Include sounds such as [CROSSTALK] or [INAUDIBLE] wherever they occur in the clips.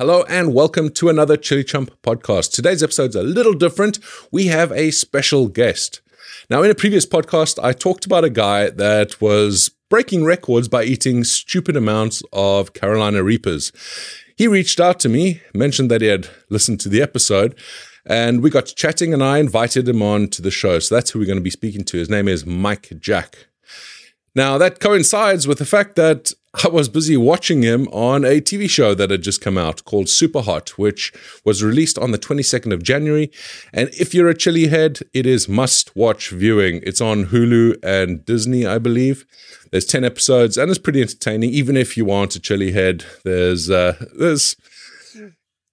Hello and welcome to another ChilliChump podcast. Today's episode's a little different. We have a special guest. Now, in a previous podcast, I talked about a guy that was breaking records by eating stupid amounts of Carolina Reapers. He reached out to me, mentioned that he had listened to the episode, and we got chatting, and I invited him on to the show. So that's who we're going to be speaking to. His name is Mike Jack. Now, that coincides with the fact that I was busy watching him on a TV show that had just come out called Super Hot, which was released on the 22nd of January. And if you're a chili head, it is must watch viewing. It's on Hulu and Disney, I believe. There's 10 episodes and it's pretty entertaining. Even if you aren't a chili head, there's, uh, there's,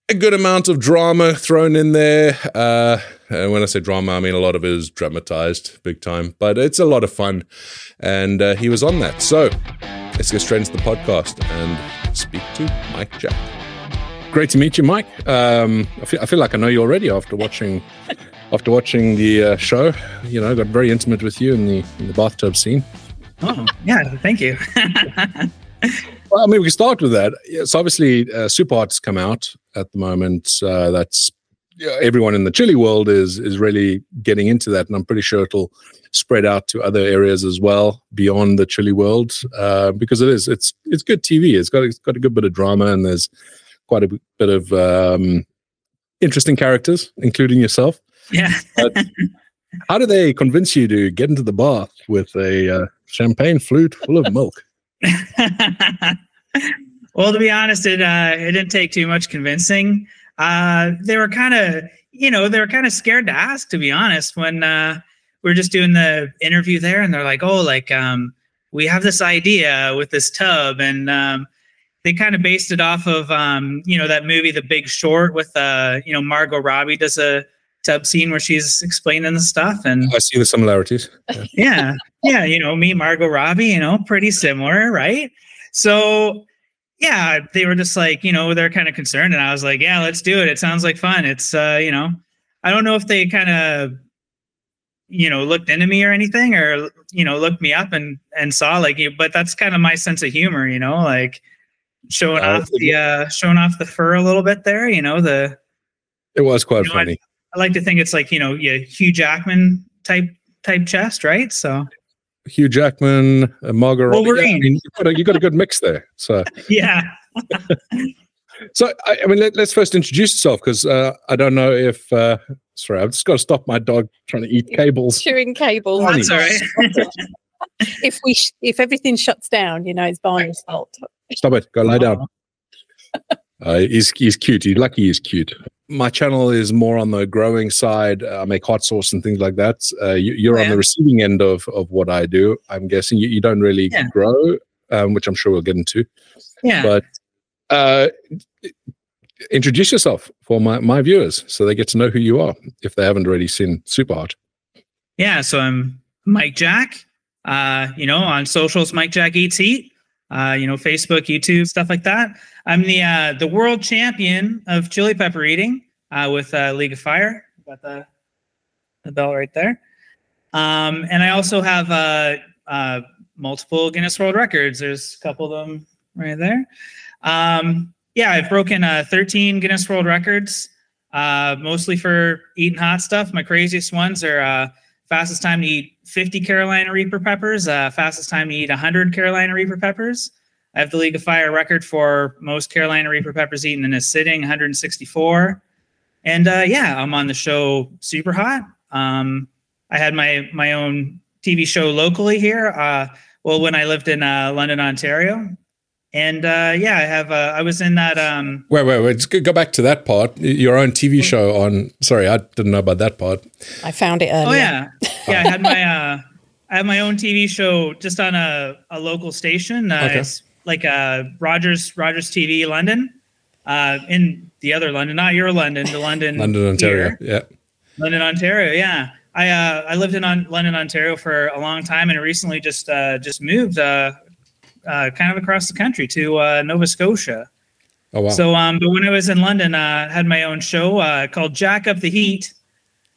a good amount of drama thrown in there. Uh, and when I say drama, I mean a lot of it is dramatized big time, but it's a lot of fun. And uh, he was on that. So let's get straight into the podcast and speak to Mike Jack. Great to meet you, Mike. Um, I, feel, I feel like I know you already after watching [LAUGHS] after watching the uh, show. You know, I got very intimate with you in the in the bathtub scene. Oh, yeah, thank you. [LAUGHS] well, I mean, we can start with that. So obviously, uh, Super Hot's come out at the moment. Uh, that's everyone in the chili world is is really getting into that, and I'm pretty sure it'll spread out to other areas as well beyond the chili world uh, because it is it's it's good TV. It's got it's got a good bit of drama, and there's quite a bit of um, interesting characters, including yourself. Yeah. [LAUGHS] how do they convince you to get into the bath with a uh, champagne flute full of milk? [LAUGHS] well, to be honest, it uh, it didn't take too much convincing. Uh, they were kind of, you know, they were kind of scared to ask. To be honest, when uh, we were just doing the interview there, and they're like, "Oh, like, um, we have this idea with this tub," and um, they kind of based it off of, um, you know, that movie, The Big Short, with, uh, you know, Margot Robbie does a tub scene where she's explaining the stuff, and I see the similarities. Yeah, [LAUGHS] yeah, yeah you know, me, Margot Robbie, you know, pretty similar, right? So yeah, they were just like, you know, they're kind of concerned. And I was like, yeah, let's do it. It sounds like fun. It's, uh, you know, I don't know if they kind of, you know, looked into me or anything or, you know, looked me up and, and saw like you, but that's kind of my sense of humor, you know, like showing off the, uh, showing off the fur a little bit there, you know, the, it was quite you know, funny. I, I like to think it's like, you know, yeah, Hugh Jackman type, type chest, right? So, Hugh Jackman, uh, Margot Robbie. I mean, you got, a, you got a good mix there. So [LAUGHS] yeah. [LAUGHS] so I, I, mean, let, us first introduce yourself because uh, I don't know if. Uh, sorry, I've just got to stop my dog trying to eat cables. Chewing cables. Oh, that's all right. [LAUGHS] if we sh- if everything shuts down, you know, it's Barney's fault. Stop it. Go lie down. [LAUGHS] Uh, he's he's cute. He's lucky he's cute. My channel is more on the growing side. I make hot sauce and things like that. Uh, you, are yeah. on the receiving end of of what I do. I'm guessing you, you don't really yeah. grow, um, which I'm sure we'll get into. Yeah. But uh, introduce yourself for my my viewers so they get to know who you are if they haven't already seen Super Hot. Yeah. So I'm Mike Jack. Uh, you know, on socials, Mike Jack Eats uh, you know, Facebook, YouTube, stuff like that. I'm the uh, the world champion of chili pepper eating uh, with uh, League of Fire. Got the the bell right there. Um, and I also have uh, uh, multiple Guinness World Records. There's a couple of them right there. Um, yeah, I've broken uh, 13 Guinness World Records, uh, mostly for eating hot stuff. My craziest ones are uh, fastest time to eat 50 Carolina Reaper peppers, uh, fastest time to eat 100 Carolina Reaper peppers. I have the League of Fire record for most Carolina Reaper peppers eaten in a sitting, 164. And uh, yeah, I'm on the show Super Hot. Um, I had my my own TV show locally here. Uh, well, when I lived in uh, London, Ontario, and uh, yeah, I have. Uh, I was in that. Um, wait, wait, wait. go back to that part. Your own TV show on. Sorry, I didn't know about that part. I found it earlier. Oh yeah, [LAUGHS] yeah. I had my. Uh, I have my own TV show just on a, a local station. Uh, okay. It's like uh, Rogers Rogers TV London, uh, in the other London, not your London, the London. [LAUGHS] London, Ontario. Here. Yeah. London, Ontario. Yeah. I uh, I lived in on, London, Ontario for a long time, and recently just uh, just moved uh, uh, kind of across the country to uh, Nova Scotia. Oh wow! So, um, but when I was in London, uh, I had my own show uh, called Jack Up the Heat,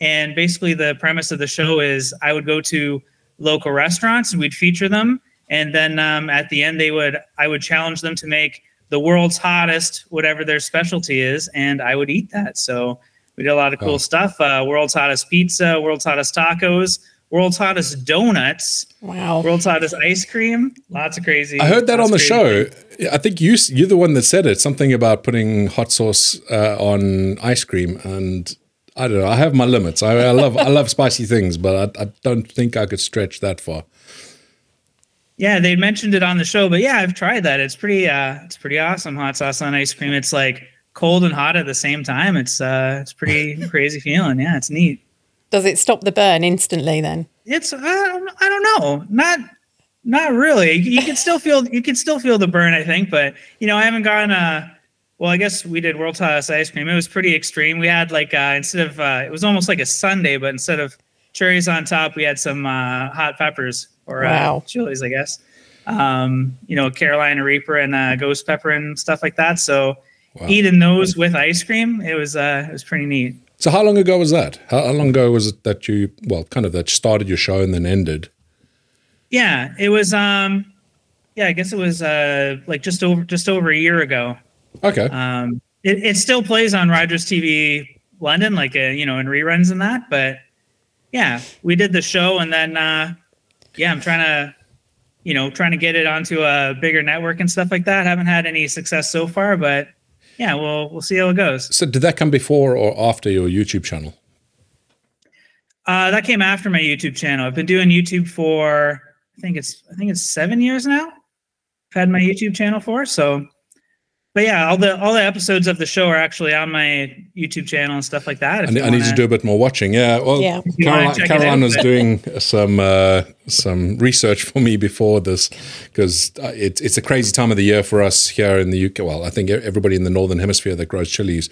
and basically the premise of the show is I would go to local restaurants and we'd feature them, and then um, at the end they would I would challenge them to make the world's hottest, whatever their specialty is, and I would eat that. So we did a lot of cool Oh. stuff. Uh, world's hottest pizza, world's hottest tacos, world's hottest donuts, Wow. world's hottest ice cream. Lots of crazy. I heard that on the crazy show. things. I think you you're the one that said it. Something about putting hot sauce uh, on ice cream, and I don't know. I have my limits. I, I love I love [LAUGHS] spicy things, but I, I don't think I could stretch that far. Yeah, they mentioned it on the show, but yeah, I've tried that. It's pretty uh it's pretty awesome hot sauce on ice cream. It's like cold and hot at the same time. It's uh it's pretty [LAUGHS] crazy feeling. Yeah, it's neat. Does it stop the burn instantly then? It's uh, I don't know. Not not really. You, you can still feel you can still feel the burn, I think, but you know, I haven't gone uh well, I guess we did world's hottest ice cream. It was pretty extreme. We had like uh instead of uh it was almost like a sundae, but instead of cherries on top, we had some uh hot peppers or Wow. uh, chilies, I guess. Um, you know, Carolina Reaper and uh, ghost pepper and stuff like that. So Wow. eating those with ice cream, it was uh it was pretty neat. So how long ago was that? How, how long ago was it that you well, kind of that you started your show and then ended? Yeah, it was um yeah, I guess it was uh like just over just over a year ago. Okay, Um it, it still plays on Rogers TV London, like uh, you know, in reruns and that, but yeah, we did the show and then uh yeah, I'm trying to you know, trying to get it onto a bigger network and stuff like that. Haven't had any success so far, but yeah, we'll we'll see how it goes. so did that come before or after your YouTube channel? Uh that came after my YouTube channel. I've been doing YouTube for I think it's I think it's 7 years now. I've had my YouTube channel for, so but yeah, all the all the episodes of the show are actually on my YouTube channel and stuff like that. I, need- I need to do a bit more watching. Yeah, well, Yeah. Caroline, Caroline was doing some uh, some research for me before this because it's it's a crazy time of the year for us here in the UK. Well, I think everybody in the northern hemisphere that grows chilies,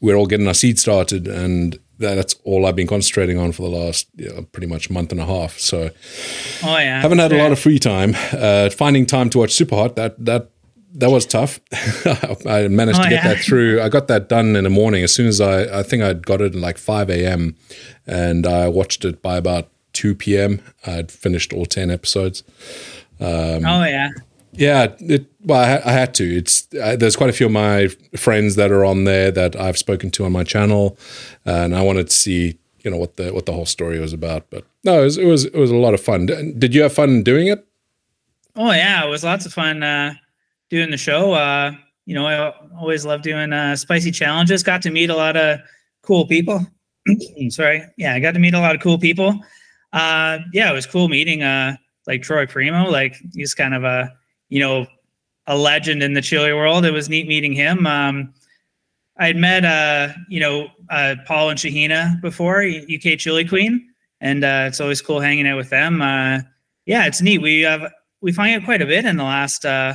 we're all getting our seed started, and that's all I've been concentrating on for the last you know, pretty much month and a half. So Oh yeah. haven't had a lot of free time. Uh, finding time to watch Super Hot that that that was tough. [LAUGHS] I managed to Oh, get yeah. that through. I got that done in the morning as soon as I I think I'd got it at like five a.m. and I watched it by about two p.m. I'd finished all ten episodes. oh yeah. Yeah, it, well, I, I had to. It's uh, there's quite a few of my friends that are on there that I've spoken to on my channel, and I wanted to see you know what the what the whole story was about. But no, it was it was, it was a lot of fun. Did you have fun doing it? Oh yeah, it was lots of fun uh, doing the show. Uh, you know, I always love doing uh, spicy challenges. Got to meet a lot of cool people. [CLEARS THROAT] Sorry, yeah, I got to meet a lot of cool people. Uh, yeah, it was cool meeting uh, like Troy Primeaux. Like he's kind of a you know a legend in the chili world. It was neat meeting him. Um, I'd met uh, you know uh, Paul and Shahina before UK Chilli Queen, and uh, it's always cool hanging out with them. Uh, yeah, it's neat. We have we find it quite a bit in the last uh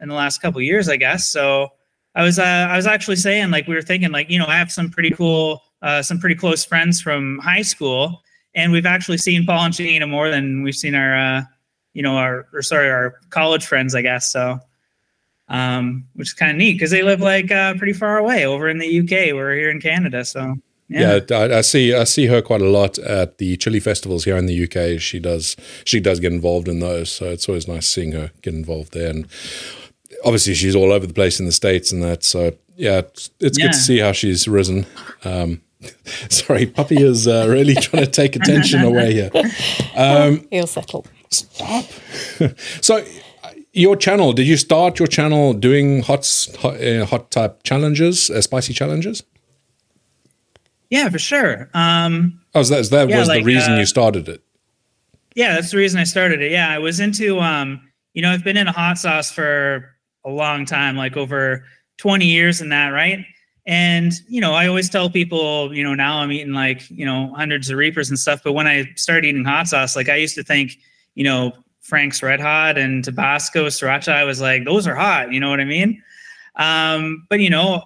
in the last couple years, I guess. So I was uh I was actually saying like we were thinking like, you know, I have some pretty cool uh some pretty close friends from high school and we've actually seen Paul and Shahina more than we've seen our uh you know our or sorry our college friends, I guess. So um which is kind of neat because they live like uh pretty far away over in the UK. We're here in Canada, so Yeah, I, I see. I see her quite a lot at the chili festivals here in the UK. She does. She does get involved in those, so it's always nice seeing her get involved there. And obviously, she's all over the place in the states and that. So yeah, it's, it's good to see how she's risen. Um, [LAUGHS] sorry, puppy is uh, really [LAUGHS] trying to take attention away here. [LAUGHS] He'll settle. Stop. so. Your channel? Did you start your channel doing hot hot, uh, hot type challenges, uh, spicy challenges? yeah, for sure. Um Oh, so that, so that Yeah, was like, the reason uh, you started it. Yeah, that's the reason I started it. Yeah, I was into um, you know, I've been in a hot sauce for a long time, like over 20 years and that, right? And you know, I always tell people, you know, now I'm eating like, you know, hundreds of reapers and stuff, but when I started eating hot sauce, like I used to think, you know, Frank's Red Hot and Tabasco, Sriracha, I was like, those are hot, you know what I mean? Um, but you know,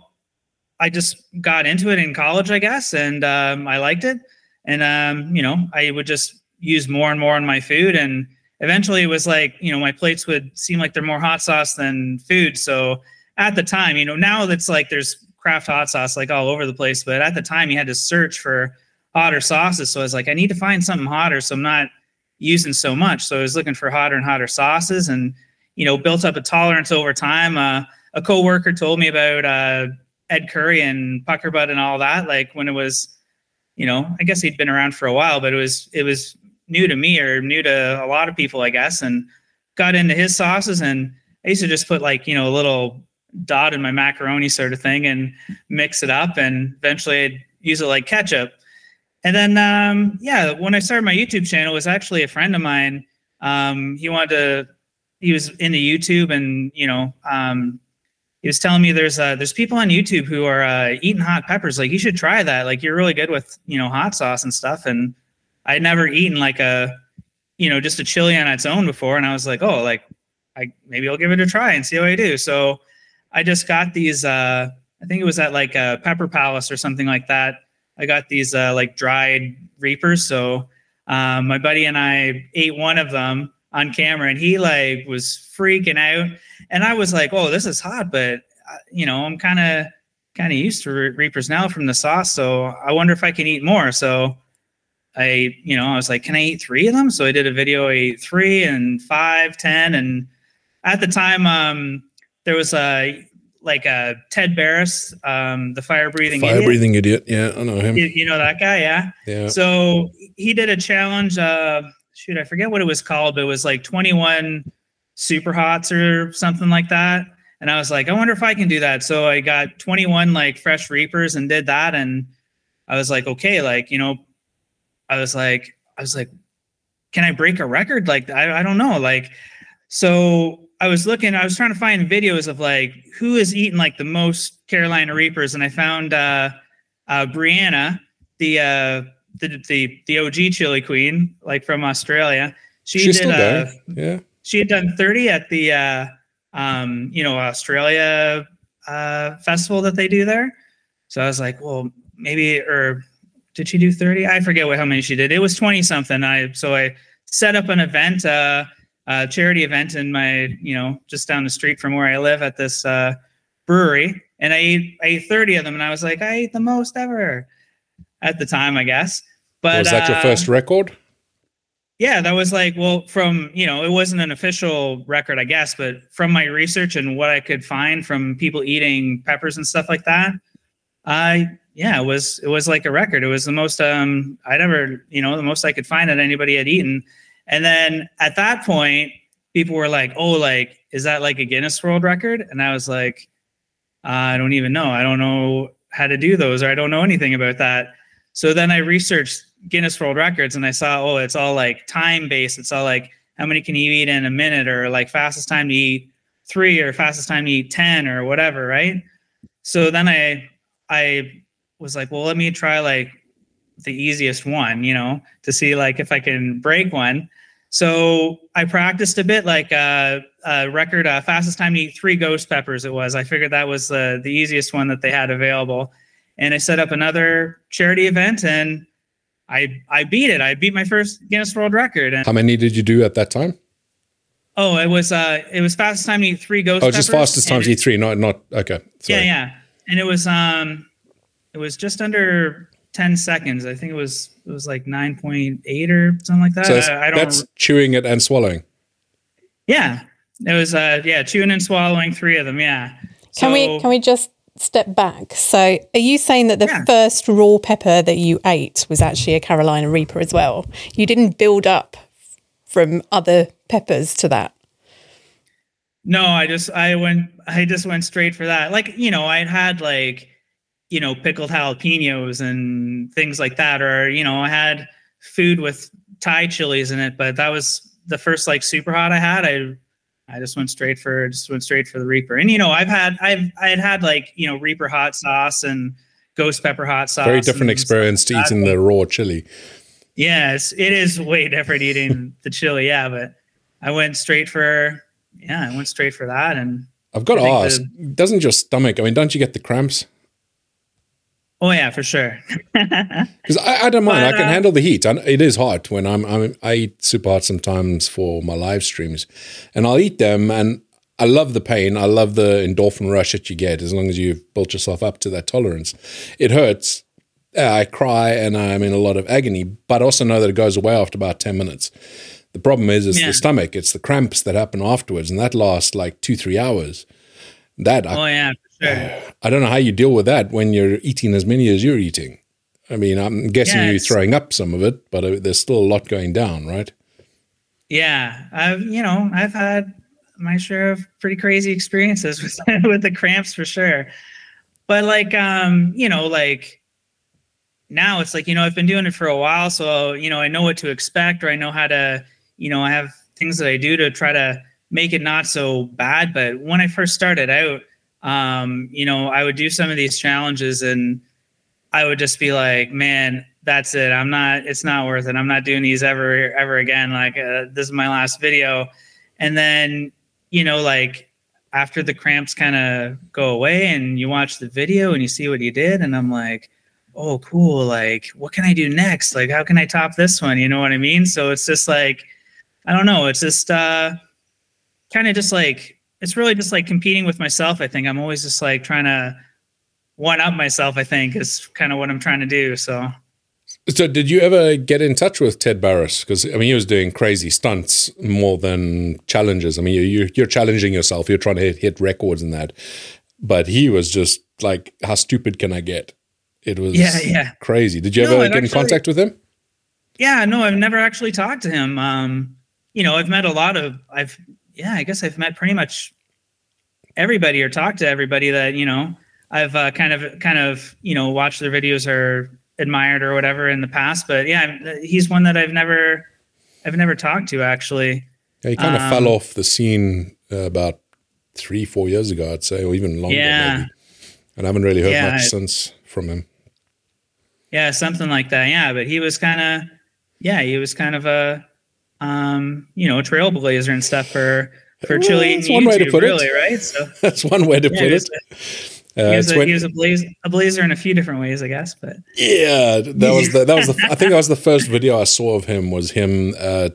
I just got into it in college, I guess, and um, I liked it. And um, you know, I would just use more and more on my food, and eventually it was like, you know, my plates would seem like they're more hot sauce than food. So at the time, you know, now that's like there's craft hot sauce like all over the place, but at the time you had to search for hotter sauces. So I was like, I need to find something hotter, so I'm not using so much. So I was looking for hotter and hotter sauces, and you know, built up a tolerance over time. Uh, a coworker told me about uh, Ed Curry and Pucker Butt and all that. Like when it was, you know, I guess he'd been around for a while, but it was it was new to me or new to a lot of people, I guess, and got into his sauces. And I used to just put like you know a little dot in my macaroni sort of thing and mix it up, and eventually I'd use it like ketchup. And then, um, yeah, when I started my YouTube channel, it was actually a friend of mine. Um, he wanted to, he was into YouTube, and you know, um, he was telling me there's uh, there's people on YouTube who are uh, eating hot peppers. Like you should try that. Like you're really good with you know hot sauce and stuff. And I'd never eaten like a, you know, just a chili on its own before, and I was like, oh, like I maybe I'll give it a try and see how I do. So I just got these. Uh, I think it was at like a Pepper Palace or something like that I got these uh, like dried reapers. So um, my buddy and I ate one of them on camera, and he like was freaking out. And I was like, "Oh, this is hot," but uh, you know, I'm kind of kind of used to reapers now from the sauce. So I wonder if I can eat more. So I, you know, I was like, "Can I eat three of them?" So I did a video. I ate three and five, ten, and at the time, um, there was a like a Ted Barrus, um, the fire breathing fire idiot. breathing idiot. Yeah, I know him. You, you, know that guy, yeah. Yeah. So he did a challenge. Uh, shoot, I forget what it was called, but it was like 21 super hots or something like that. And I was like, I wonder if I can do that. So I got 21 like fresh reapers and did that. And I was like, okay, like you know, I was like, I was like, can I break a record? Like I, I don't know, like. So I was looking, I was trying to find videos of like who is eating like the most Carolina Reapers, and I found uh, uh, Brianna, the, uh, the the the OG chili queen, like from Australia. She She's did, uh, yeah. She had done thirty at the uh, um, you know Australia uh, festival that they do there. So I was like, well, maybe or did she do thirty? I forget what how many she did. It was twenty something. I so I set up an event. Uh, uh, charity event in my, you know, just down the street from where I live at this uh, brewery, and I ate I ate thirty of them, and I was like, I ate the most ever at the time, I guess. But was that uh, your first record? Yeah, that was like, well, from you know, it wasn't an official record, I guess, but from my research and what I could find from people eating peppers and stuff like that, I yeah, it was it was like a record. It was the most um I never, you know, the most I could find that anybody had eaten. And then at that point, people were like, "Oh, like is that like a Guinness World Record?" And I was like, "I don't even know. I don't know how to do those, or I don't know anything about that." So then I researched Guinness World Records, and I saw, oh, it's all like time based. It's all like how many can you eat in a minute, or like fastest time to eat three, or fastest time to eat ten, or whatever, right? So then I I was like, well, let me try like the easiest one, you know, to see like if I can break one. So I practiced a bit, like uh, a record uh, fastest time to eat three ghost peppers. It was. I figured that was the the easiest one that they had available, and I set up another charity event, and I I beat it. I beat my first Guinness World Record. And how many did you do at that time? Oh, it was uh, it was fastest time to eat three ghost. Oh, just fastest time to eat three, not not okay. Sorry. Yeah, yeah, and it was um, it was just under 10 seconds. I think it was it was like 9.8 or something like that. So I, I don't that's chewing it and swallowing. Yeah. It was uh yeah, chewing and swallowing three of them, yeah. So, can we can we just step back? So are you saying that the yeah. first raw pepper that you ate was actually a Carolina Reaper as well? You didn't build up from other peppers to that? No, I just I went I just went straight for that. Like, you know, I'd had like you know, pickled jalapenos and things like that. Or, you know, I had food with Thai chilies in it, but that was the first like super hot I had. I I just went straight for just went straight for the Reaper. And you know, I've had I've I had had like, you know, Reaper hot sauce and ghost pepper hot sauce. Very different experience to eating the raw chili. Yes, it is way different eating [LAUGHS] the chili, yeah, but I went straight for yeah, I went straight for that and I've got to ask, the, doesn't your stomach I mean, don't you get the cramps? Oh yeah, for sure. [LAUGHS] Because I, I, don't mind. But, I can uh, handle the heat. it is hot when I'm, I'm. I eat super hot sometimes for my live streams, and I'll eat them. And I love the pain. I love the endorphin rush that you get as long as you've built yourself up to that tolerance. It hurts. I cry and I'm in a lot of agony, but I also know that it goes away after about ten minutes. The problem is, it's yeah. the stomach. It's the cramps that happen afterwards, and that lasts like two, three hours. That oh I, yeah. I don't know how you deal with that when you're eating as many as you're eating. I mean, I'm guessing Yeah, you're throwing up some of it, but uh, there's still a lot going down, right? Yeah, I've you know I've had my share of pretty crazy experiences [LAUGHS] with with the cramps for sure. But like um you know like now it's like you know I've been doing it for a while, so you know I know what to expect or I know how to you know I have things that I do to try to make it not so bad. But when I first started out, um you know I would do some of these challenges and I would just be like, man, that's it. I'm not. It's not worth it. I'm not doing these ever, ever again. Like uh, this is my last video, and then you know, like after the cramps kind of go away, and you watch the video and you see what you did, and I'm like, oh, cool. Like, what can I do next? Like, how can I top this one? You know what I mean? So it's just like, I don't know. It's just uh, kind of just like it's really just like competing with myself. I think I'm always just like trying to one up myself. I think is kind of what I'm trying to do. So. So, did you ever get in touch with Ted Barrus? Because I mean, he was doing crazy stunts more than challenges. I mean, you, you you're challenging yourself. You're trying to hit, hit records and that. But he was just like, "How stupid can I get?" It was Yeah, yeah. crazy. Did you No, ever I've get in contact with him? Yeah, no, I've never actually talked to him. Um, you know, I've met a lot of I've yeah, I guess I've met pretty much everybody or talked to everybody that, you know, I've uh, kind of kind of, you know, watched their videos or admired or whatever in the past, but yeah, he's one that I've never I've never talked to actually. Yeah, he kind of Um, fell off the scene uh, about three, four years ago, I'd say, or even longer. Yeah. Maybe. And I haven't really heard Yeah, much I- since from him. Yeah, something like that. Yeah, but he was kind of, yeah, he was kind of a, um, you know, a trailblazer and stuff for for Well, Chilean that's one way to YouTube, put it. really, right? So [LAUGHS] That's one way to yeah, put it. Uh, he was, a, when- he was a, blaze, a blazer in a few different ways, I guess. But Yeah, that was the that was the I think that was the first video I saw of him was him uh,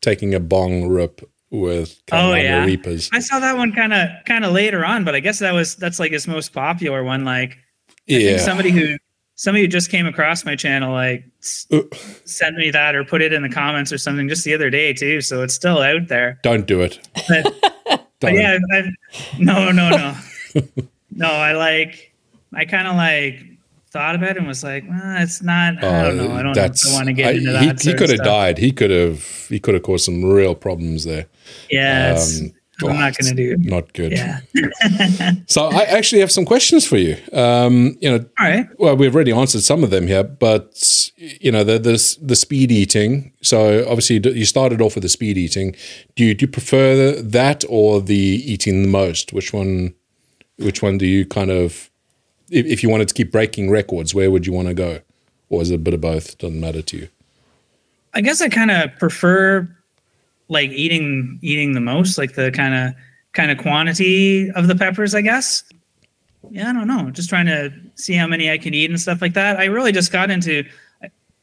taking a bong rip with [LAUGHS] Oh, yeah. Reapers. I saw that one kind of kind of later on. But I guess that was that's like his most popular one. Like I think Yeah, somebody who somebody who just came across my channel like Uh. sent me that or put it in the comments or something just the other day too. So it's still out there. don't do it. [LAUGHS] But But yeah, I've, no, no, no, [LAUGHS] no. I like, I kind of like thought about it and was like, well, it's not. I don't know. I don't want to get Uh, I- into he, that. he sort could have died. He could have he could have caused some real problems there. Yeah, Um, I'm oh, not going to do. it's Not good. Yeah. [LAUGHS] So I [LAUGHS] actually have some questions for you. Um, you know, All right. well, we've already answered some of them here, but you know, the the the speed eating. So obviously, you started off with the speed eating. Do you do you prefer that or the eating the most? Which one? Which one do you kind of? If, if you wanted to keep breaking records, where would you want to go? Or is it a bit of both? Doesn't matter to you. I guess I kind of prefer like eating eating the most, like the kind of kind of quantity of the peppers. I guess. Yeah, I don't know. Just trying to see how many I can eat and stuff like that. I really just got into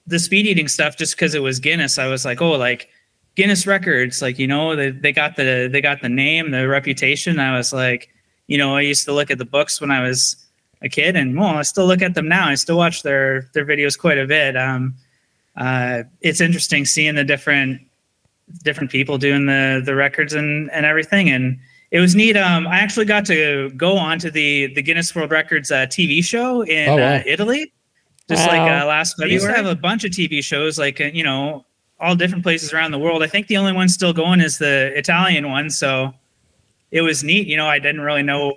the speed eating stuff just because it was Guinness. I was like, oh, like Guinness records, like you know, they they got the they got the name, the reputation. I was like, you know, I used to look at the books when I was a kid, and well, I still look at them now. I still watch their their videos quite a bit. Um, uh, it's interesting seeing the different different people doing the the records and and everything. And it was neat. Um i actually got to go onto the the guinness world records uh, tv show in Oh, wow. uh, italy just like uh, last february. Used to have a bunch of tv shows like uh, you know all different places around the world. I think the only one still going is the italian one. So it was neat. You know i didn't really know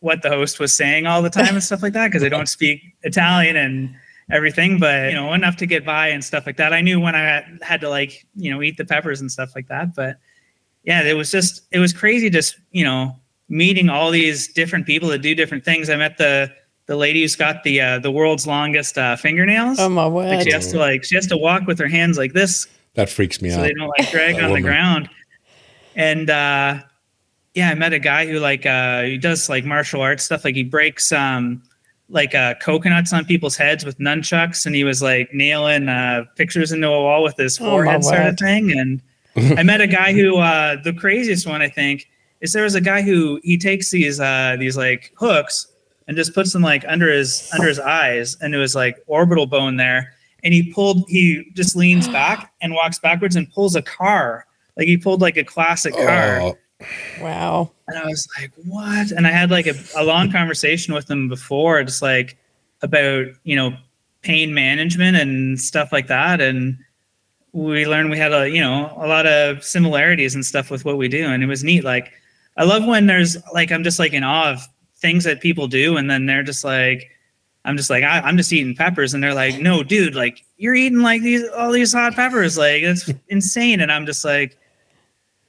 what the host was saying all the time and stuff like that because i don't speak italian. And everything, but you know, enough to get by and stuff like that. I knew when I had, had to like, you know, eat the peppers and stuff like that. But yeah, it was just it was crazy just, you know, meeting all these different people that do different things. I met the the lady who's got the uh, the world's longest uh, fingernails. Oh my like she has to like she has to walk with her hands like this That freaks me so out. So they don't like drag That on the ground. And uh yeah, I met a guy who like uh he does like martial arts stuff. Like he breaks um like uh coconuts on people's heads with nunchucks and he was like nailing uh pictures into a wall with his Oh, my forehead sort of thing. And I met a guy who uh the craziest one I think is there was a guy who he takes these uh these like hooks and just puts them like under his under his eyes and it was like orbital bone there and he pulled he just leans back and walks backwards and pulls a car like he pulled like a classic car Oh, Wow. And I was like, what? And I had like a, a long conversation with them before, just like about, you know, pain management and stuff like that. And we learned we had a, you know, a lot of similarities and stuff with what we do. And it was neat. Like, I love when there's like, I'm just like in awe of things that people do. And then they're just like, I'm just like, I, am just eating peppers. And they're like, no, dude, like you're eating like these, all these hot peppers. Like it's insane. And I'm just like,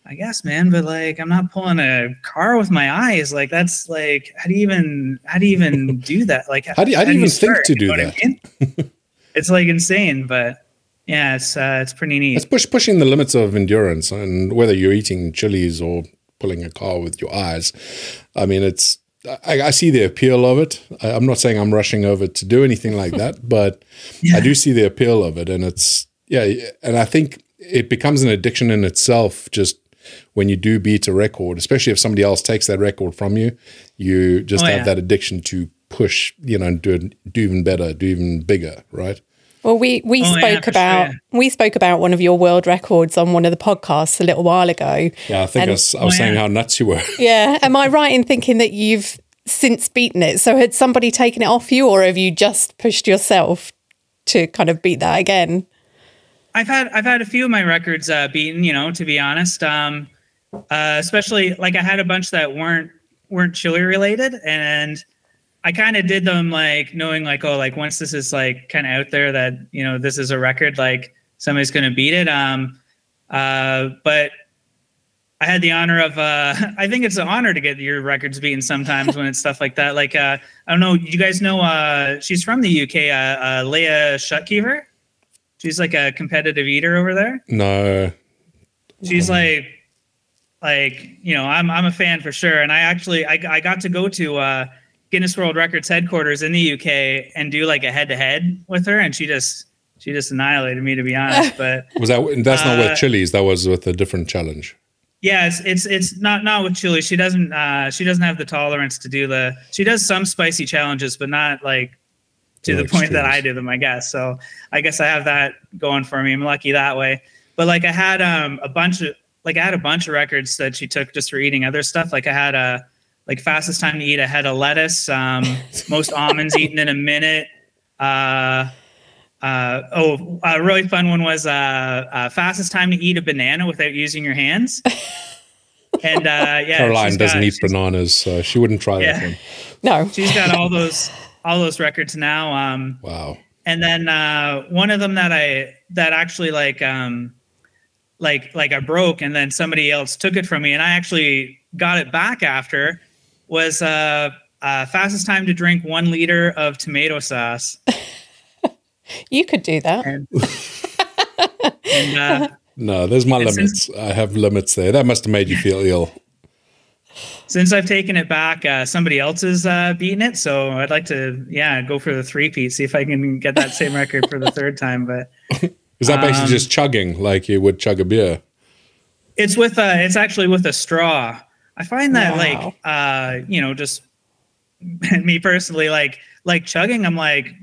I guess, man, but like I'm not pulling a car with my eyes. Like that's like how do you even how do you even [LAUGHS] do that? Like how do you, how do you even think to do that? I mean? [LAUGHS] it's like insane, but yeah, it's uh, it's pretty neat. It's push pushing the limits of endurance, and whether you're eating chilies or pulling a car with your eyes. I mean, it's I, I see the appeal of it. I, am not saying I'm rushing over to do anything like that, [LAUGHS] but yeah. I do see the appeal of it, and it's yeah, and I think it becomes an addiction in itself. Just when you do beat a record, especially if somebody else takes that record from you, you just oh, have yeah. that addiction to push, you know, do do even better, do even bigger, right? Well, we we oh, spoke yeah, about sure. we spoke about one of your world records on one of the podcasts a little while ago. Yeah, I think and, I was, I was oh, saying yeah. how nuts you were. [LAUGHS] Yeah, am I right in thinking that you've since beaten it? So had somebody taken it off you, or have you just pushed yourself to kind of beat that again? I've had I've had a few of my records uh, beaten. You know, to be honest, um, uh, especially like I had a bunch that weren't weren't chili related, and I kind of did them like knowing like oh like once this is like kind of out there that you know this is a record like somebody's gonna beat it. Um, uh, but I had the honor of uh, [LAUGHS] I think it's an honor to get your records beaten sometimes when it's stuff like that. Like uh, I don't know, you guys know uh, she's from the UK, uh, uh, Leah Shutkever. She's like a competitive eater over there. No. She's like like, you know, I'm I'm a fan for sure. And I actually I I got to go to uh Guinness World Records headquarters in the UK and do like a head to head with her and she just she just annihilated me to be honest. [LAUGHS] But was that that's not with uh, chilies, that was with a different challenge. Yeah, it's, it's it's not not with chili. She doesn't uh she doesn't have the tolerance to do the she does some spicy challenges, but not like to the point that I do them, I guess. So I guess I have that going for me. I'm lucky that way. But like I had um a bunch of like I had a bunch of records that she took just for eating other stuff. Like I had a like fastest time to eat a head of lettuce, um, [LAUGHS] most almonds eaten in a minute. Uh, uh, oh, a really fun one was uh, uh, fastest time to eat a banana without using your hands. And uh, yeah, Caroline doesn't got, eat bananas, so she wouldn't try yeah. that one. No, she's got all those all those records now. Um, wow. And then uh, one of them that I that actually like um, like like I broke, and then somebody else took it from me, and I actually got it back after was uh, uh fastest time to drink one liter of tomato sauce. [LAUGHS] you could do that. And, [LAUGHS] and, uh, no, there's my limits. Since, I have limits there. That must have made you feel ill since I've taken it back, uh, somebody else has uh, beaten it. So I'd like to, yeah, go for the three peat, see if I can get that same record for the third time. But [LAUGHS] is that basically um, just chugging like you would chug a beer? It's with a, it's actually with a straw. I find that wow. like, uh, you know, just [LAUGHS] me personally, like, like chugging, I'm like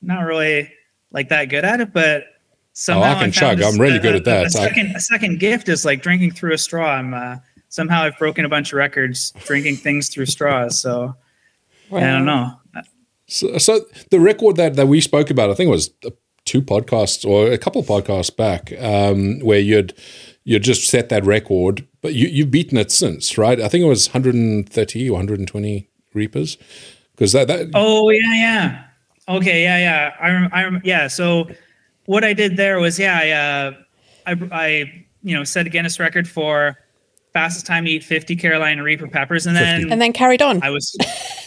not really like that good at it, but somehow oh, I can I chug. I'm really good at that. A, a second, a second gift is like drinking through a straw. I'm, uh, somehow I've broken a bunch of records drinking things through straws. So I don't know. So, so, the record that, that we spoke about, I think it was two podcasts or a couple podcasts back, um, where you'd you just set that record, but you you've beaten it since, right? I think it was 130 or 120 reapers, because that, that Oh yeah, yeah. Okay, yeah, yeah. I rem- I rem- yeah. So what I did there was yeah, I uh, I I you know set a Guinness record for fastest time to eat 50 Carolina Reaper peppers, and then and then carried on. I was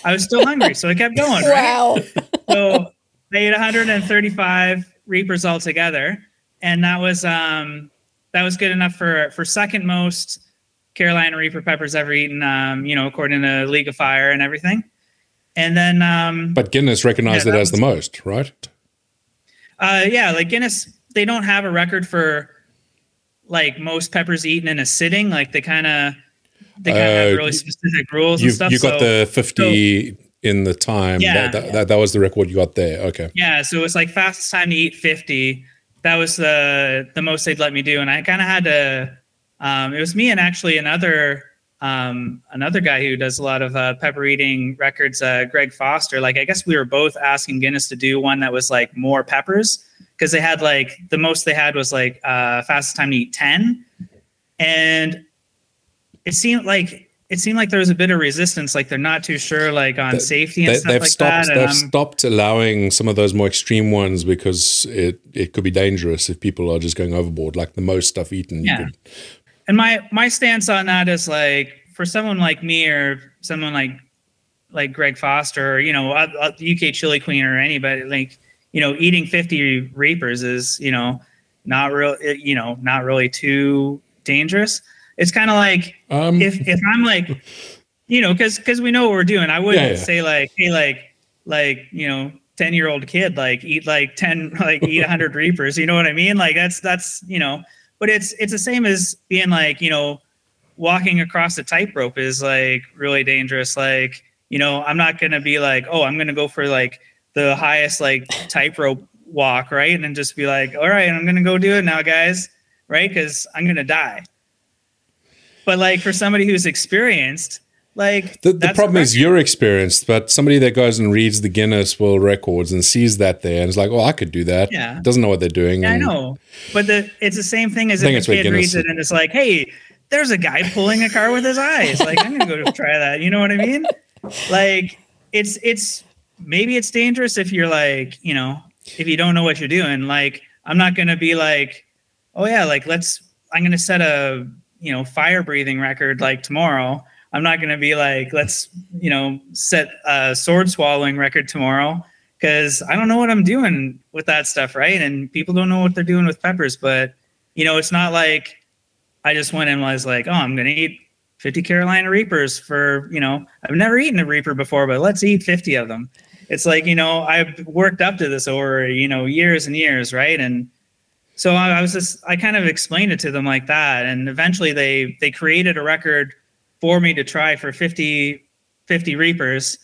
I was still hungry, so I kept going. Wow. Right? [LAUGHS] so I ate 135 Reapers altogether, and that was um that was good enough for for second most Carolina Reaper peppers ever eaten. Um, you know, according to League of Fire and everything. And then, um, but Guinness recognized yeah, it as the most, right? Uh, yeah, like Guinness, they don't have a record for like most peppers eaten in a sitting. Like they kind of they kind of uh, have really specific rules and stuff. You got so, the fifty so, in the time. Yeah that, that, that, that, was the record you got there. Okay. Yeah, so it was like fastest time to eat fifty. That was the the most they'd let me do, and I kind of had to. Um, it was me and actually another um, another guy who does a lot of uh, pepper eating records, uh, Greg Foster. Like, I guess we were both asking Guinness to do one that was like more peppers because they had like the most they had was like uh, fastest time to eat ten, and it seemed like it seemed like there was a bit of resistance, like they're not too sure, like on safety and they, stuff like stopped, that. They've stopped allowing some of those more extreme ones because it it could be dangerous if people are just going overboard. Like the most stuff eaten, yeah. Could... And my my stance on that is like for someone like me or someone like like Greg Foster, or, you know, a, a UK Chilli Queen or anybody, like you know, eating fifty reapers is you know not real, uh, you know, not really too dangerous it's kind of like um, if if I'm like, you know, because because we know what we're doing. I wouldn't yeah, yeah. say like, hey, like like you know, ten year old kid like eat like ten like eat hundred reapers. You know what I mean? Like that's that's you know, but it's it's the same as being like you know, walking across a tightrope is like really dangerous. Like you know, I'm not gonna be like, oh, I'm gonna go for like the highest like tightrope walk, right? And then just be like, all right, I'm gonna go do it now, guys, right? Because I'm gonna die. But like for somebody who's experienced, like the, the problem is you're experienced, but somebody that goes and reads the Guinness World Records and sees that there and is like, "Oh, I could do that." Yeah, doesn't know what they're doing. Yeah, I know, but the it's the same thing as if a kid reads it and it's like, "Hey, there's a guy pulling a car with his eyes." Like, I'm gonna go [LAUGHS] try that. You know what I mean? Like, it's it's maybe it's dangerous if you're like, you know, if you don't know what you're doing. Like, I'm not gonna be like, "Oh yeah, like let's." I'm gonna set a you know fire breathing record like tomorrow i'm not going to be like let's you know set a sword swallowing record tomorrow because i don't know what i'm doing with that stuff right? And people don't know what they're doing with peppers but you know it's not like i just went and was like oh i'm going to eat 50 carolina reapers for you know i've never eaten a reaper before but let's eat 50 of them. It's like you know i've worked up to this over you know years and years right? And so I, was just I kind of explained it to them like that, and eventually they they created a record for me to try for 50, 50 reapers,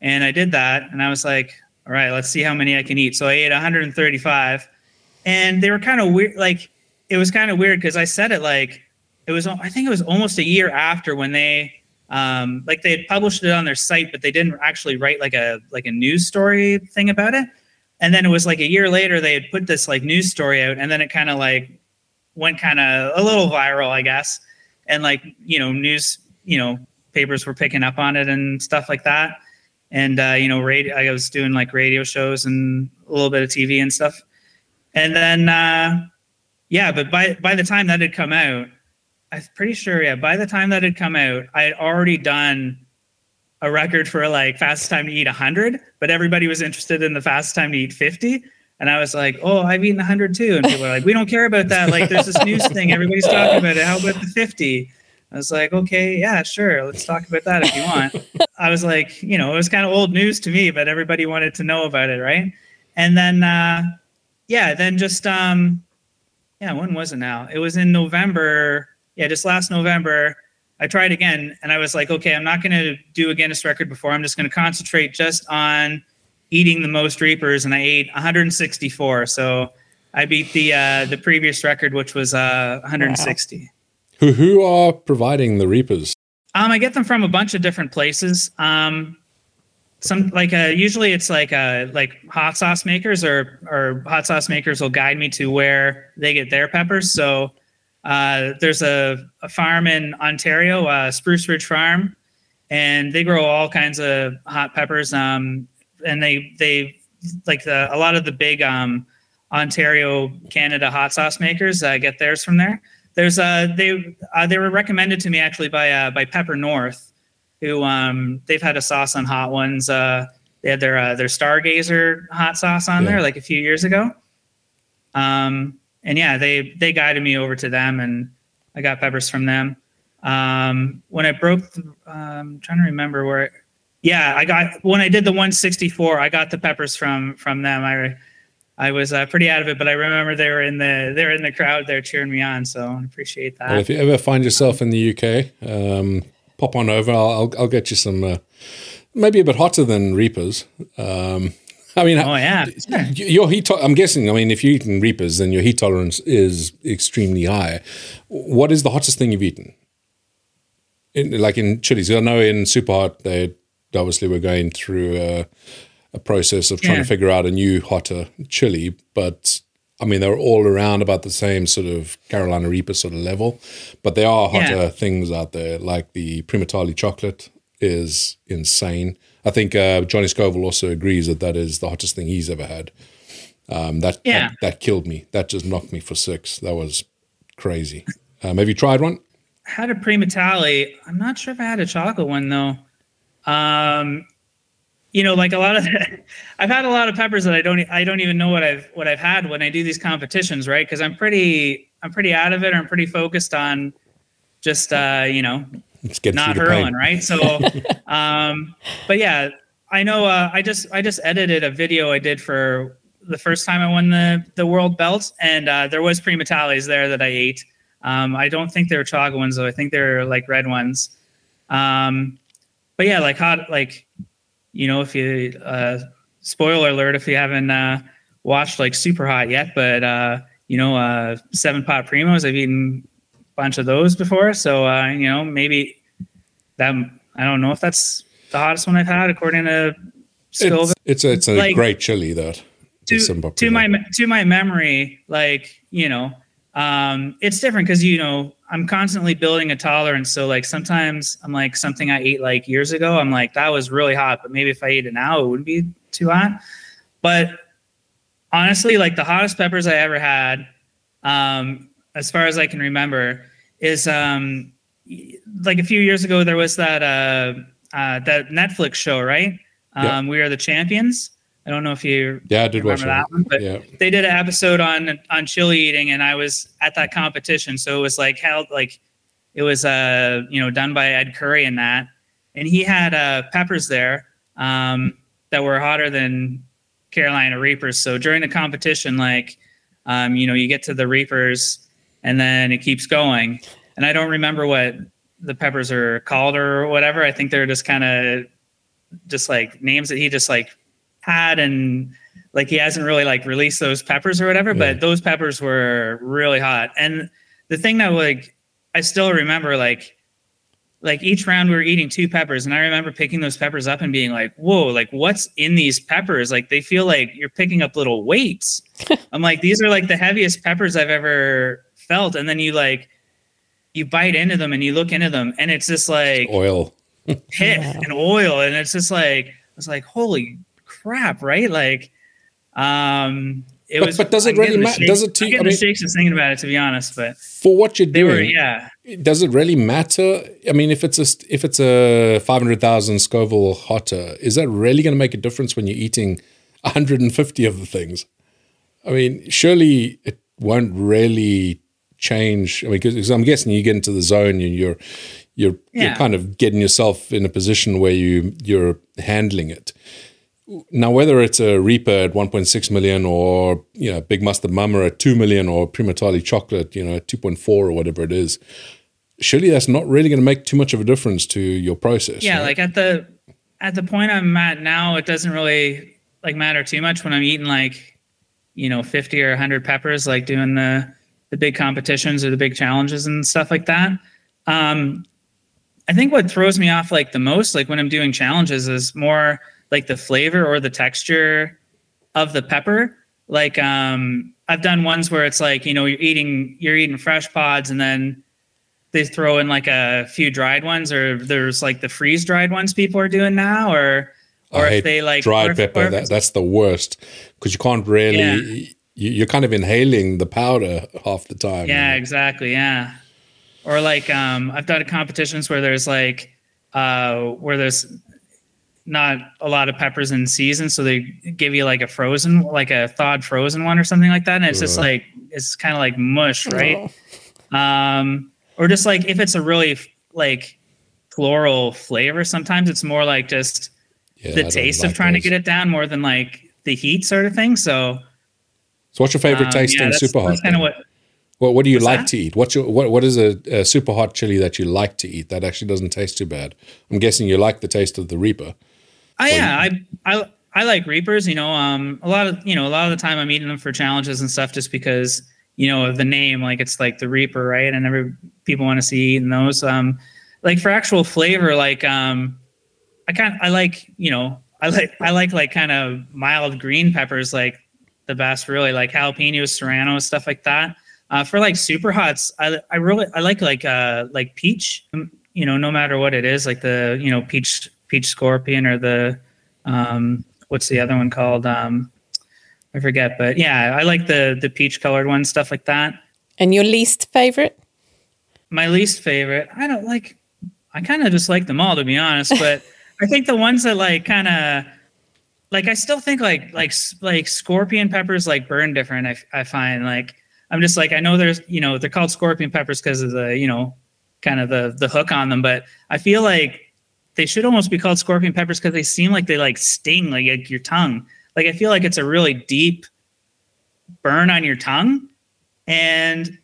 and I did that, and I was like, all right, let's see how many I can eat. So I ate 135, and they were kind of weird. Like it was kind of weird because I said it like it was. I think it was almost a year after when they um, like they had published it on their site, but they didn't actually write like a like a news story thing about it and then it was like a year later they had put this like news story out and then it kind of like went kind of a little viral i guess and like you know news you know papers were picking up on it and stuff like that and uh, you know radio i was doing like radio shows and a little bit of tv and stuff and then uh, yeah but by by the time that had come out i'm pretty sure yeah by the time that had come out i had already done a record for like fastest time to eat 100, but everybody was interested in the fastest time to eat 50. And I was like, oh, I've eaten 100 too. And people were like, we don't care about that. Like, there's this news thing. Everybody's talking about it. How about the 50? I was like, okay, yeah, sure. Let's talk about that if you want. [LAUGHS] I was like, you know, it was kind of old news to me, but everybody wanted to know about it, right? And then, uh, yeah, then just, um, yeah, when was it now? It was in November. Yeah, just last November. I tried again and I was like, okay, I'm not going to do a Guinness record before. I'm just going to concentrate just on eating the most reapers. And I ate 164. So I beat the uh, the previous record, which was uh, 160. Wow. Who who are providing the reapers? Um, I get them from a bunch of different places. Um, some like uh, usually it's like uh, like hot sauce makers or or hot sauce makers will guide me to where they get their peppers. So uh, there's a, a, farm in Ontario, uh, Spruce Ridge Farm, and they grow all kinds of hot peppers. Um, and they they like the a lot of the big um, Ontario, Canada hot sauce makers uh, get theirs from there. There's uh they uh, they were recommended to me actually by uh, by Pepper North, who um, they've had a sauce on hot ones. Uh, they had their uh, their Stargazer hot sauce on yeah. there like a few years ago. Um, and yeah, they they guided me over to them, and I got peppers from them. Um, when I broke, the, um, I'm trying to remember where. yeah, I got when I did the 164. I got the peppers from from them. I I was uh, pretty out of it, but I remember they were in the they were in the crowd there cheering me on. So I appreciate that. Well, if you ever find yourself in the UK, um, pop on over. I'll, I'll, I'll get you some. Uh, maybe a bit hotter than Reapers. Um, I mean, oh yeah, your heat. To- I'm guessing. I mean, if you're eating reapers, then your heat tolerance is extremely high. What is the hottest thing you've eaten in, like in chilies. I know in super hot they obviously were going through a, a process of trying yeah. to figure out a new hotter chili, but I mean they're all around about the same sort of Carolina Reaper sort of level, but there are hotter yeah. things out there like the Primotalii chocolate is insane. I think uh, Johnny Scoville also agrees that that is the hottest thing he's ever had. Um, that, yeah. that, that killed me. That just knocked me for six. That was crazy. Um, have you tried one? I had a Primotalii. I'm not sure if I had a chocolate one though. Um, you know, like a lot of, [LAUGHS] I've had a lot of peppers that I don't, I don't even know what I've, what I've had when I do these competitions, right? Because I'm pretty, I'm pretty out of it. Or I'm pretty focused on just, uh, you know, not hurling, right? So, [LAUGHS] um, but yeah, I know. Uh, I just, I just edited a video I did for the first time I won the the world belt, and uh, there was Primotaliis there that I ate. Um, I don't think they're chaga ones though. I think they're like red ones. Um, but yeah, like hot, like you know, if you uh, spoiler alert, if you haven't uh, watched like super hot yet, but uh, you know, uh, seven pot primos, I've eaten a bunch of those before. So uh, you know, maybe that I don't know if that's the hottest one I've had according to Scoville. It's, it's a, it's a like, great chili that to, to my to my memory, like you know, um, it's different because you know I'm constantly building a tolerance. So like sometimes I'm like something I ate like years ago. I'm like that was really hot, but maybe if I ate it now, it wouldn't be too hot. But honestly, like the hottest peppers I ever had, um, as far as I can remember, is um, like a few years ago. There was that uh, uh, that Netflix show, right? Um, yep. We are the champions I don't know if you yeah I did watch that one, but yeah. they did an episode on on chili eating, and I was at that competition, so it was like held like it was uh you know done by Ed Curry and that, and he had uh peppers there um that were hotter than Carolina Reapers. So during the competition, like um you know you get to the Reapers, and then it keeps going, and I don't remember what the peppers are called or whatever. I think they're just kind of just like names that he just like had and like he hasn't really like released those peppers or whatever, yeah. but those peppers were really hot. And the thing that like I still remember like like each round we were eating two peppers and I remember picking those peppers up and being like, whoa, like what's in these peppers? Like they feel like you're picking up little weights. [LAUGHS] I'm like, these are like the heaviest peppers I've ever felt. And then you like you bite into them and you look into them and it's just like it's oil. [LAUGHS] pith yeah. and oil. And it's just like it's like, holy crap, right? Like, um, it but, was. But does it really matter? Does it? T- I mean, shakes just thinking about it, to be honest. But for what you're doing, were, yeah. Does it really matter? I mean, if it's a if it's a five hundred thousand Scoville hotter, is that really going to make a difference when you're eating 150 of the things? I mean, surely it won't really change. I mean, because I'm guessing you get into the zone and you're you're yeah. you're kind of getting yourself in a position where you you're handling it now whether it's a Reaper at 1.6 million or you know Big Mustard Mama at 2 million or Primotalii Chocolate, you know, 2.4 or whatever it is, surely that's not really going to make too much of a difference to your process. Yeah, right? like at the at the point I'm at now, it doesn't really like matter too much when I'm eating like you know 50 or 100 peppers, like doing the the big competitions or the big challenges and stuff like that. Um, I think what throws me off like the most, like when I'm doing challenges, is more like the flavor or the texture of the pepper. Like um, I've done ones where it's like you know you're eating you're eating fresh pods and then they throw in like a few dried ones or there's like the freeze dried ones people are doing now or or I if they like dried pepper that, that's the worst because you can't really yeah. you, are kind of inhaling the powder half the time yeah exactly yeah or like um i've done competitions where there's like uh where there's not a lot of peppers in season, so they give you like a frozen, like a thawed frozen one or something like that, and it's just like it's kind of like mush, right? Oh. Um, or just like if it's a really like floral flavor, sometimes it's more like just yeah, the taste like of trying those. to get it down more than like the heat sort of thing. So, so what's your favorite um, taste yeah, in super hot? Kind of what. What, what do you like that? to eat? What's your what what is a, a, super hot chili that you like to eat that actually doesn't taste too bad? I'm guessing you like the taste of the Reaper. Oh yeah, I I I like Reapers. You know, um, a lot of you know a lot of the time I'm eating them for challenges and stuff, just because you know of the name. Like it's like the Reaper, right? And every people want to see eating those. Um, like for actual flavor, like um, I kind I like you know I like I like like kind of mild green peppers like the best really like jalapenos, serrano, stuff like that. Uh, for like super hots, I I really I like like uh like peach. You know, no matter what it is, like the you know peach peach scorpion or the um what's the other one called um I forget, but yeah, I like the the peach colored ones, stuff like that. And your least favorite? My least favorite, I don't like. I kind of just like them all, to be honest. But [LAUGHS] I think the ones that like kind of like I still think like like like scorpion peppers like burn different. I I find like I'm just like I know there's you know they're called scorpion peppers because of the you know kind of the the hook on them, but I feel like they should almost be called scorpion peppers because they seem like they like sting like, like your tongue. Like I feel like it's a really deep burn on your tongue, and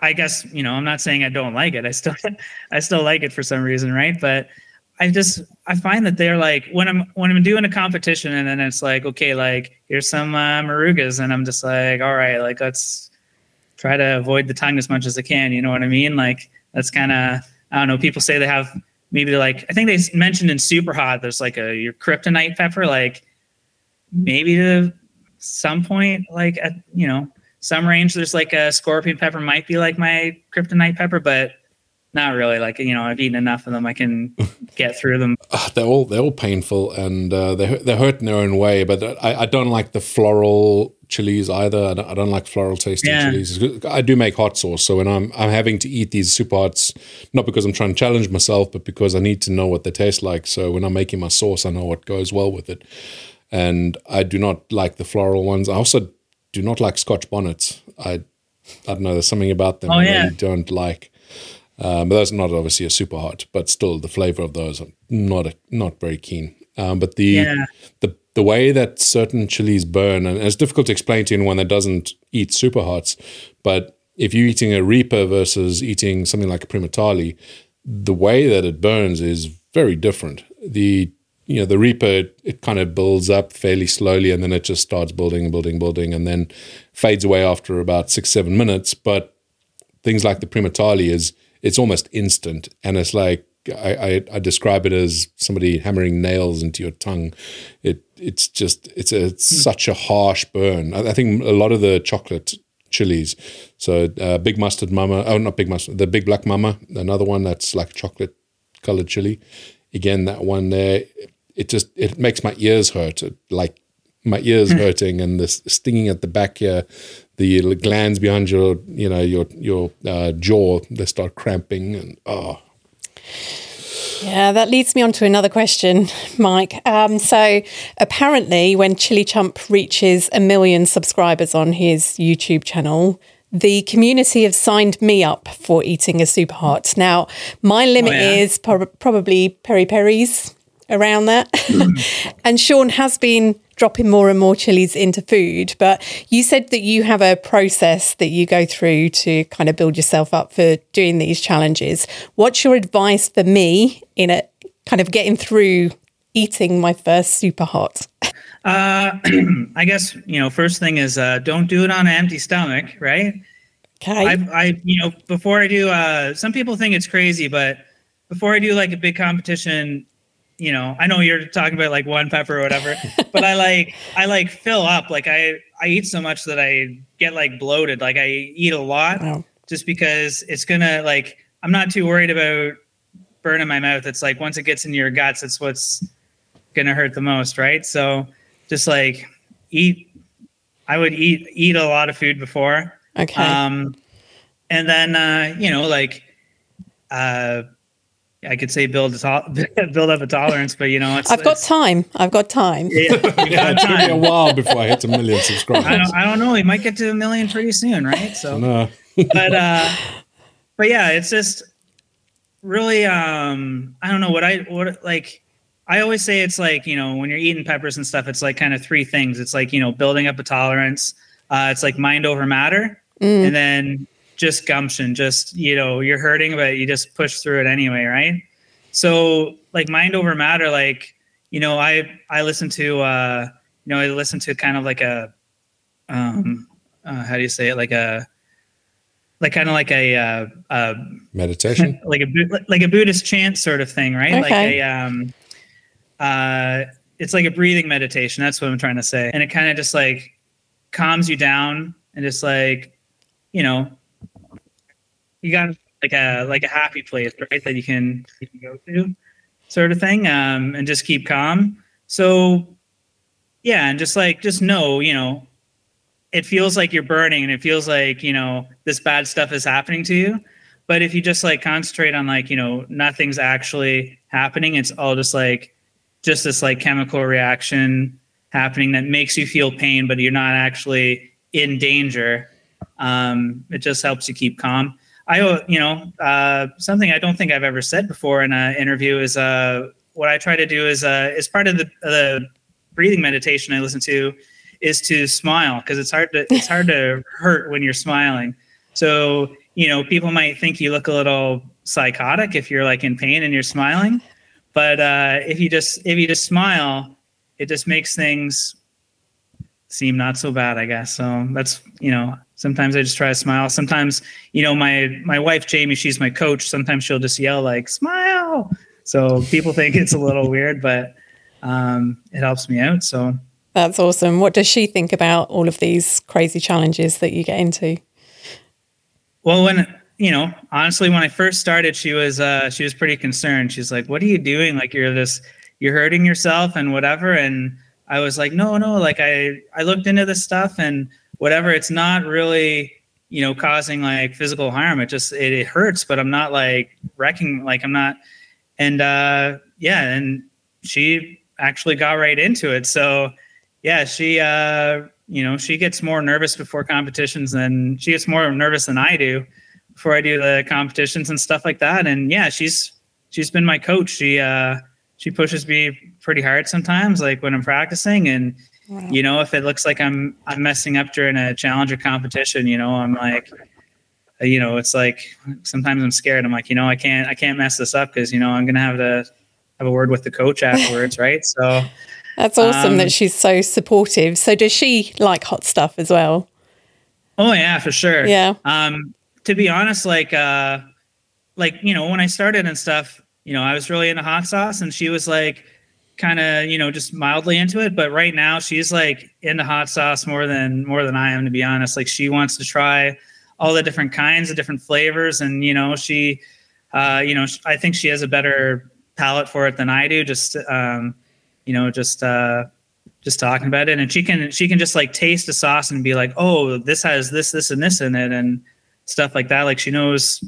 I guess you know I'm not saying I don't like it. I still [LAUGHS] I still like it for some reason, right? But I just I find that they're like when I'm when I'm doing a competition and then it's like okay like here's some uh, morugas and I'm just like all right like let's try to avoid the tongue as much as I can you know what I mean like that's kind of I don't know people say they have maybe like I think they mentioned in super hot there's like a your kryptonite pepper like maybe to some point like at you know some range there's like a scorpion pepper might be like my kryptonite pepper but not really. Like you know, I've eaten enough of them. I can [LAUGHS] get through them. Uh, they're all they're all painful and uh, they they hurt in their own way. But I, I don't like the floral chilies either. I don't, I don't like floral tasting yeah. chilies. I do make hot sauce, so when I'm I'm having to eat these super hots, not because I'm trying to challenge myself, but because I need to know what they taste like. So when I'm making my sauce, I know what goes well with it. And I do not like the floral ones. I also do not like Scotch bonnets. I I don't know. There's something about them oh, I yeah. really don't like. Um, but that's not obviously a super hot, but still the flavor of those I'm not a, not very keen. Um, but the yeah. the the way that certain chilies burn, and it's difficult to explain to anyone that doesn't eat super hots, but if you're eating a Reaper versus eating something like a Primotalii, the way that it burns is very different. The you know the Reaper it, it kind of builds up fairly slowly, and then it just starts building, and building, building, and then fades away after about six seven minutes. But things like the Primotalii is it's almost instant, and it's like I, I, I, describe it as somebody hammering nails into your tongue. It it's just it's a it's mm. such a harsh burn. I, I, think a lot of the chocolate chilies. So uh, big mustard mama. Oh, not big mustard. The big black mama. Another one that's like chocolate colored chili. Again, that one there. It just it makes my ears hurt. like my ears hmm. hurting and the stinging at the back here the glands behind your you know your your uh, jaw they start cramping and oh yeah, that leads me on to another question, Mike. Um, so, apparently, when ChilliChump reaches a million subscribers on his YouTube channel, the community have signed me up for eating a super hot. Now, my limit oh, yeah. is pro- probably peri peris around that. Mm. [LAUGHS] and Sean has been dropping more and more chilies into food. But you said that you have a process that you go through to kind of build yourself up for doing these challenges. What's your advice for me in a kind of getting through eating my first super hot? Uh, [CLEARS THROAT] I guess you know. First thing is uh, don't do it on an empty stomach, right? Okay. I, I, you know, before I do, uh, some people think it's crazy, but before I do like a big competition, you know, I know you're talking about like one pepper or whatever, but I like I like fill up. Like I I eat so much that I get like bloated. Like I eat a lot wow. just because it's gonna like I'm not too worried about burning my mouth. It's like once it gets into your guts, it's what's gonna hurt the most, right? So just like eat I would eat eat a lot of food before. Okay. Um and then uh, you know, like uh I could say build a to- [LAUGHS] build up a tolerance, but you know, it's, I've got it's, time. I've got time. Yeah, [LAUGHS] [LAUGHS] it took me a while before I hit a million subscribers. I don't, I don't know. We might get to a million pretty soon, right? So, no. but uh, but yeah, it's just really um, I don't know what I what like. I always say it's like you know when you're eating peppers and stuff, it's like kind of three things. It's like you know building up a tolerance. Uh, it's like mind over matter, mm. and then just gumption, just, you know, you're hurting, but you just push through it anyway, right? So like mind over matter, like, you know, I I listen to uh, you know, I listen to kind of like a um uh, how do you say it? Like a like kind of like a, uh, uh, meditation, [LAUGHS] like a like a Buddhist chant sort of thing, right? Okay. Like a um, uh, it's like a breathing meditation. That's what I'm trying to say, and it kind of just like calms you down and just like you know you got like a like a happy place, right? That you can you can go to, sort of thing, um, and just keep calm. So yeah, and just like just know, you know, it feels like you're burning and it feels like, you know, this bad stuff is happening to you. But if you just like concentrate on like, you know, nothing's actually happening, it's all just like just this like chemical reaction happening that makes you feel pain, but you're not actually in danger. Um, it just helps you keep calm. I, you know, uh, something I don't think I've ever said before in an interview is uh, what I try to do is uh, is part of the, the breathing meditation I listen to is to smile because it's hard to it's hard to hurt when you're smiling. So you know, people might think you look a little psychotic if you're like in pain and you're smiling, but uh, if you just if you just smile, it just makes things seem not so bad, I guess. So that's you know, sometimes I just try to smile. Sometimes you know, my my wife Jamie, she's my coach. Sometimes she'll just yell like "smile," so people think it's a little [LAUGHS] weird, but um, it helps me out. So that's awesome. What does she think about all of these crazy challenges that you get into? Well, when you know, honestly, when I first started, she was uh, she was pretty concerned. She's like, "What are you doing? Like you're this, you're hurting yourself and whatever." And I was like, "No, no. Like I I looked into this stuff and whatever. It's not really." you know causing like physical harm it just it, it hurts but i'm not like wrecking like i'm not and uh yeah and she actually got right into it. So yeah, she uh, you know, she gets more nervous before competitions than she gets more nervous than I do before I do the competitions and stuff like that. And yeah, she's she's been my coach. She uh she pushes me pretty hard sometimes, like when I'm practicing and you know, if it looks like I'm I'm messing up during a challenge or competition, you know, I'm like you know, it's like sometimes I'm scared. I'm like, you know, I can't I can't mess this up because you know I'm gonna have to have a word with the coach afterwards, [LAUGHS] right? So that's awesome um, that she's so supportive. So does she like hot stuff as well? Oh yeah, for sure. Yeah. Um, to be honest, like uh, like you know, when I started and stuff, you know, I was really into hot sauce, and she was like kind of you know just mildly into it but right now she's like into hot sauce more than more than i am to be honest like she wants to try all the different kinds of different flavors and you know she uh you know i think she has a better palate for it than I do. Just um, you know, just uh, just talking about it, and she can she can just like taste the sauce and be like, oh, this has this this and this in it, and stuff like that. Like she knows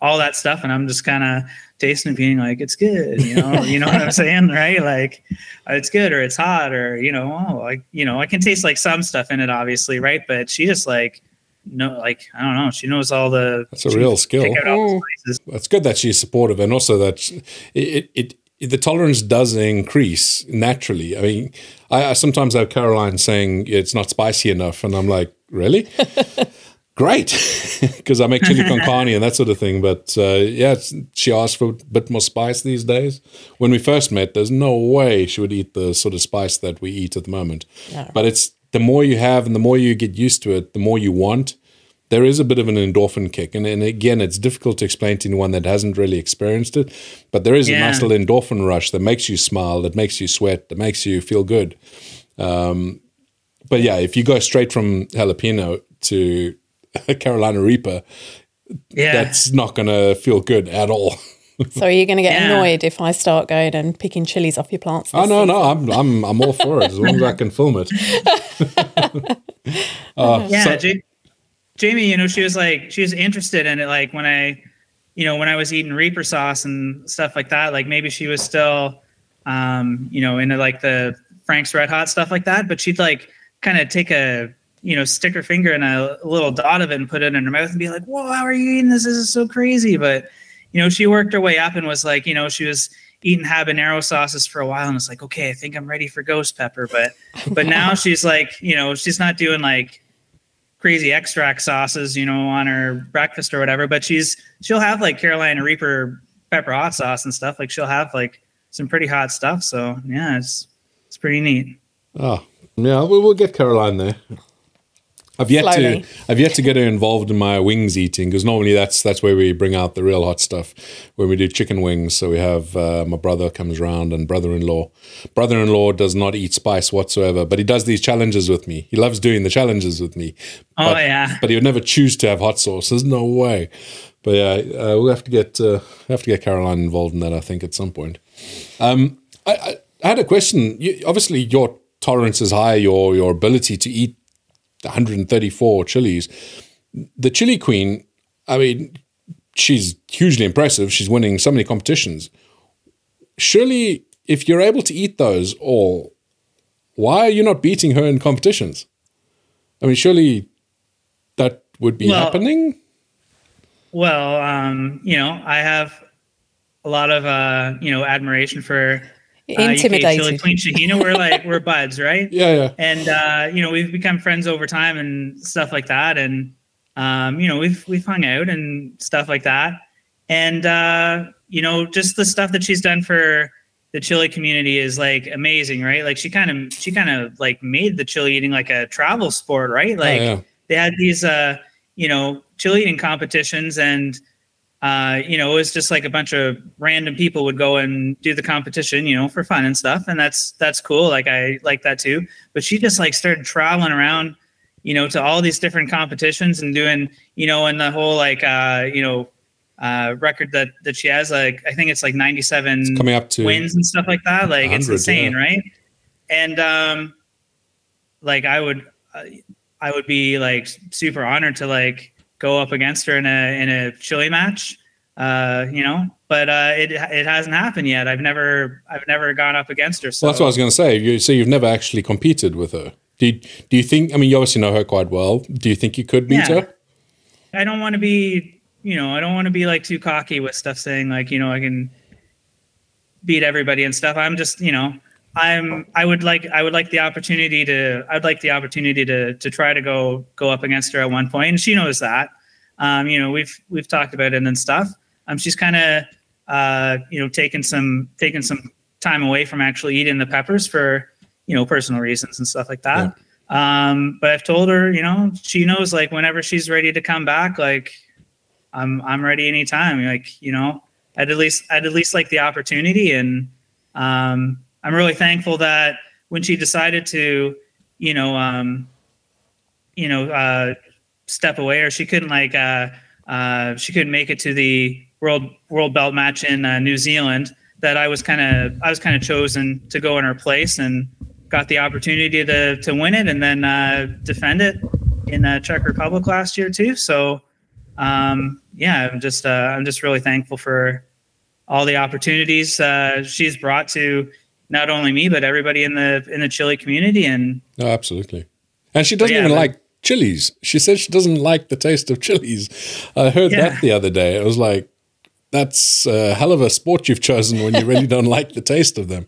all that stuff, and I'm just kind of tasting and being like, it's good, you know, you know what I'm [LAUGHS] saying, right? Like, it's good or it's hot or you know, oh, like you know, I can taste like some stuff in it, obviously, right? But she just like no, like I don't know. She knows all the. That's a real skill. oh. That's good that she's supportive, and also that it, it, it the tolerance does increase naturally. I mean, I, I sometimes have Caroline saying it's not spicy enough, and I'm like, really? [LAUGHS] Great, because I make chili con carne and that sort of thing. But uh, yeah, she asked for a bit more spice these days. When we first met, there's no way she would eat the sort of spice that we eat at the moment. No. But it's the more you have and the more you get used to it, the more you want. There is a bit of an endorphin kick. And, and again, it's difficult to explain to anyone that hasn't really experienced it. But there is yeah. a nice little endorphin rush that makes you smile, that makes you sweat, that makes you feel good. Um, but yeah, if you go straight from jalapeno to [LAUGHS] Carolina Reaper, yeah. that's not going to feel good at all. [LAUGHS] So are you going to get yeah. annoyed if I start going and picking chilies off your plants? Oh no, season? no, I'm I'm I'm all for it as long as I can film it. [LAUGHS] uh, yeah, so- J- Jamie, you know, she was like she was interested in it. Like when I, you know, when I was eating Reaper sauce and stuff like that. Like maybe she was still, um, you know, into like the Frank's Red Hot stuff like that. But she'd like kind of take a you know, stick her finger in a, little dot of it and put it in her mouth and be like, "Whoa, how are you eating this? This is so crazy!" But you know, she worked her way up and was like, you know, she was eating habanero sauces for a while and was like, okay, I think I'm ready for ghost pepper. But [LAUGHS] but now she's like, you know, she's not doing like crazy extract sauces, you know, on her breakfast or whatever. But she's she'll have like Carolina Reaper pepper hot sauce and stuff. Like she'll have like some pretty hot stuff. So yeah, it's it's pretty neat. Oh yeah, we will get Caroline there. I've yet Slowly. to I've yet to get her involved in my wings eating because normally that's that's where we bring out the real hot stuff when we do chicken wings. So we have uh, my brother comes around and brother-in-law. Brother-in-law does not eat spice whatsoever, but he does these challenges with me. He loves doing the challenges with me. Oh, but, yeah. but he would never choose to have hot sauce. There's no way. But yeah, uh, we'll have to get uh, have to get Caroline involved in that. I think at some point. Um, I, I, I had a question. You, obviously, your tolerance is high. Your your ability to eat 134 chilies. The chili queen. I mean, she's hugely impressive. She's winning so many competitions. Surely, if you're able to eat those all, why are you not beating her in competitions? I mean, surely that would be Well, happening. Well, um, you know, I have a lot of uh, you know, admiration for uh, UK Chili Intimidated. Queen Shahina. We're like we're buds, right? [LAUGHS] Yeah, yeah. And uh, you know, we've become friends over time and stuff like that. And um, you know, we've we've hung out and stuff like that. And uh, you know, just the stuff that she's done for the chili community is like amazing, right? Like she kind of she kind of like made the chili eating like a travel sport, right? Like yeah. they had these uh you know chili eating competitions and uh you know it was just like a bunch of random people would go and do the competition you know for fun and stuff and that's that's cool like i like that too but she just like started traveling around you know to all these different competitions and doing you know and the whole like uh you know uh record that that she has like i think it's like 97 Coming up to wins and stuff like that. Like it's insane, yeah. right? And um, like I would, I would be like super honored to like go up against her in a in a chili match, uh, you know. But uh, it it hasn't happened yet. I've never I've never gone up against her. So Well, that's what I was going to say. You, so you've never actually competed with her. Do you, do you think? I mean, you obviously know her quite well. Do you think you could beat Yeah. her? I don't want to be, you know, I don't want to be like too cocky with stuff saying like, you know, I can beat everybody and stuff. I'm just, you know, I'm I would like I would like the opportunity to I'd like the opportunity to to try to go go up against her at one point and she knows that. Um, you know, we've we've talked about it and stuff. Um she's kind of uh, you know, taking some taking some time away from actually eating the peppers for, you know, personal reasons and stuff like that. Um, but I've told her, you know, she knows like whenever she's ready to come back, like I'm I'm ready anytime. Like, you know, I'd at least I'd at least like the opportunity and um I'm really thankful that when she decided to, you know, um, you know, uh step away or she couldn't like uh uh she couldn't make it to the world world belt match in uh, New Zealand that I was kind of I was kind of chosen to go in her place and got the opportunity to to win it and then uh, defend it in the Czech Republic last year too. So um, yeah, I'm just uh, I'm just really thankful for all the opportunities uh, she's brought to not only me but everybody in the in the chili community and No, absolutely. And she doesn't yeah, even but- like chilies. She says she doesn't like the taste of chilies. I heard Yeah. that the other day. It was like, that's a hell of a sport you've chosen when you really don't like the taste of them.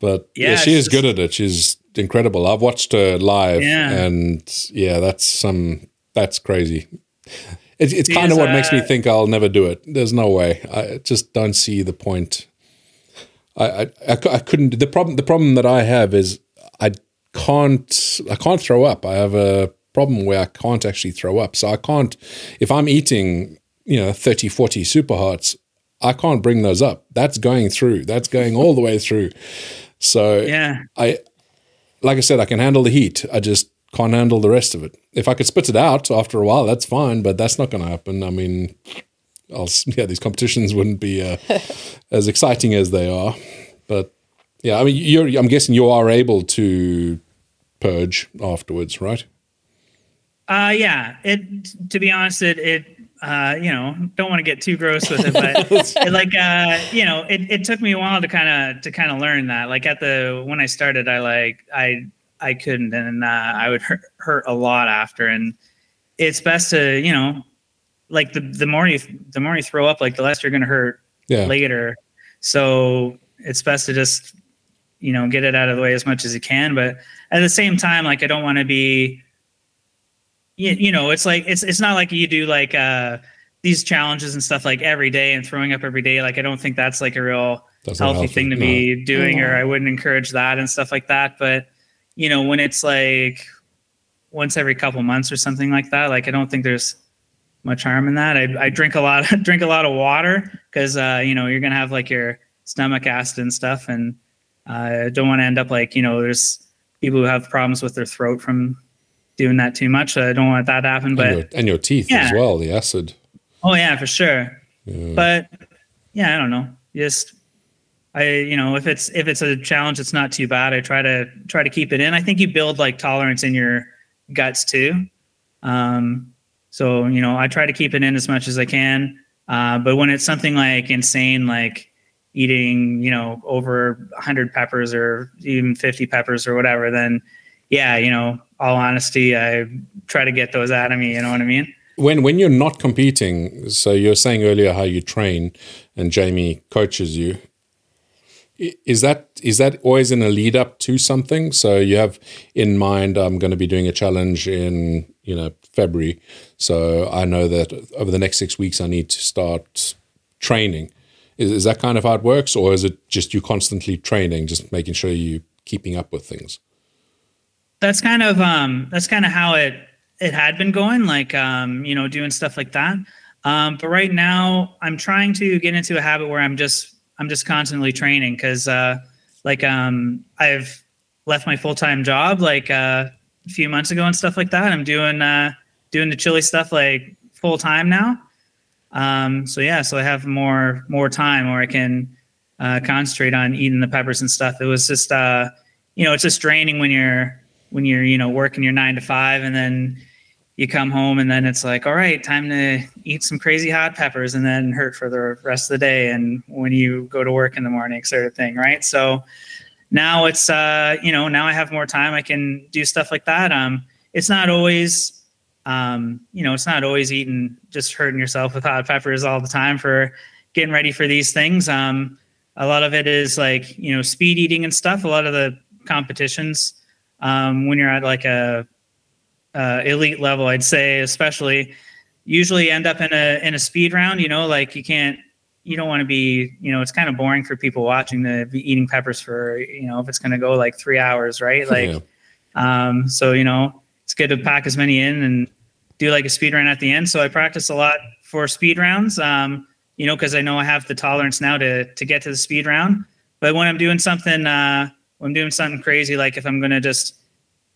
But yeah, Yeah, she is good at it. She's incredible. I've watched her live, Yeah. and yeah, that's some that's crazy. It, it's kind of what makes me uh, think I'll never do it. There's no way. I just don't see the point. I, I, I, couldn't. The problem the problem that I have is I can't I can't throw up. I have a problem where I can't actually throw up. So I can't if I'm eating, you know, 30, 40 super hots, I can't bring those up. That's going through. That's going all the way through. So yeah I like I said, I can handle the heat. I just can't handle the rest of it. If I could spit it out after a while, that's fine, but that's not going to happen. I mean, I'll, s- [LAUGHS] yeah, these competitions wouldn't be uh, [LAUGHS] as exciting as they are. But yeah, I mean, you're, I'm guessing you are able to purge afterwards, right? Uh, yeah. It to be honest, it it uh, you know, don't want to get too gross with it, but [LAUGHS] it, like uh, you know, it, it took me a while to kind of to kind of learn that. Like at the when I started, I like I I couldn't, and uh, I would hurt, hurt a lot after. And it's best to you know, like the the more you the more you throw up, like the less you're gonna hurt Yeah. later. So it's best to just you know get it out of the way as much as you can. But at the same time, like I don't want to be you, you know it's like it's it's not like you do like uh these challenges and stuff like every day and throwing up every day like i don't think that's like a real That's healthy, healthy, thing to no. be doing or i wouldn't encourage that and stuff like that but you know when it's like once every couple months or something like that. Like I don't think there's much harm in that. I, I drink a lot, [LAUGHS] drink a lot of water because uh, you know you're gonna have like your stomach acid and stuff, and I uh, don't want to end up like you know there's people who have problems with their throat from doing that too much. So I don't want that to happen. But and your, and your teeth yeah. as well, the acid. Oh yeah, for sure. Yeah. But yeah, I don't know. Just I you know if it's if it's a challenge, it's not too bad. I try to try to keep it in. I think you build like tolerance in your guts too. Um, so you know I try to keep it in as much as I can. Uh, but when it's something like insane, like eating you know over 100 peppers or even 50 peppers or whatever, then yeah, you know, all honesty, I try to get those out of me. You know what I mean? When when you're not competing, so you're saying earlier how you train, and Jamie coaches you. Is that is that always in a lead up to something? So you have in mind, I'm going to be doing a challenge in you know February, so I know that over the next six weeks I need to start training. Is, is that kind of how it works, or is it just you constantly training, just making sure you're keeping up with things? that's kind of um that's kind of how it it had been going like um you know doing stuff like that um but right now i'm trying to get into a habit where i'm just i'm just constantly training because uh like um i've left my full-time job like uh, a few months ago and stuff like that. I'm doing uh doing the chili stuff like full time now. Um so yeah so i have more more time where i can uh concentrate on eating the peppers and stuff. It was just uh you know it's just draining when you're when you're you know working your nine to five and then you come home and then it's like all right time to eat some crazy hot peppers and then hurt for the rest of the day and when you go to work in the morning sort of thing right? So now it's uh you know now i have more time i can do stuff like that. Um it's not always um you know it's not always eating just hurting yourself with hot peppers all the time for getting ready for these things. Um a lot of it is like you know speed eating and stuff. A lot of the competitions um, when you're at like a uh, elite level, I'd say, especially usually end up in a in a speed round. You know, like you can't, you don't want to be, you know, it's kind of boring for people watching to be eating peppers for, you know, if it's going to go like three hours, right? Like, yeah. um, so you know, it's good to pack as many in and do like a speed run at the end. So I practice a lot for speed rounds. Um, you know, because I know I have the tolerance now to to get to the speed round. But when I'm doing something uh, I'm doing something crazy, like if I'm going to just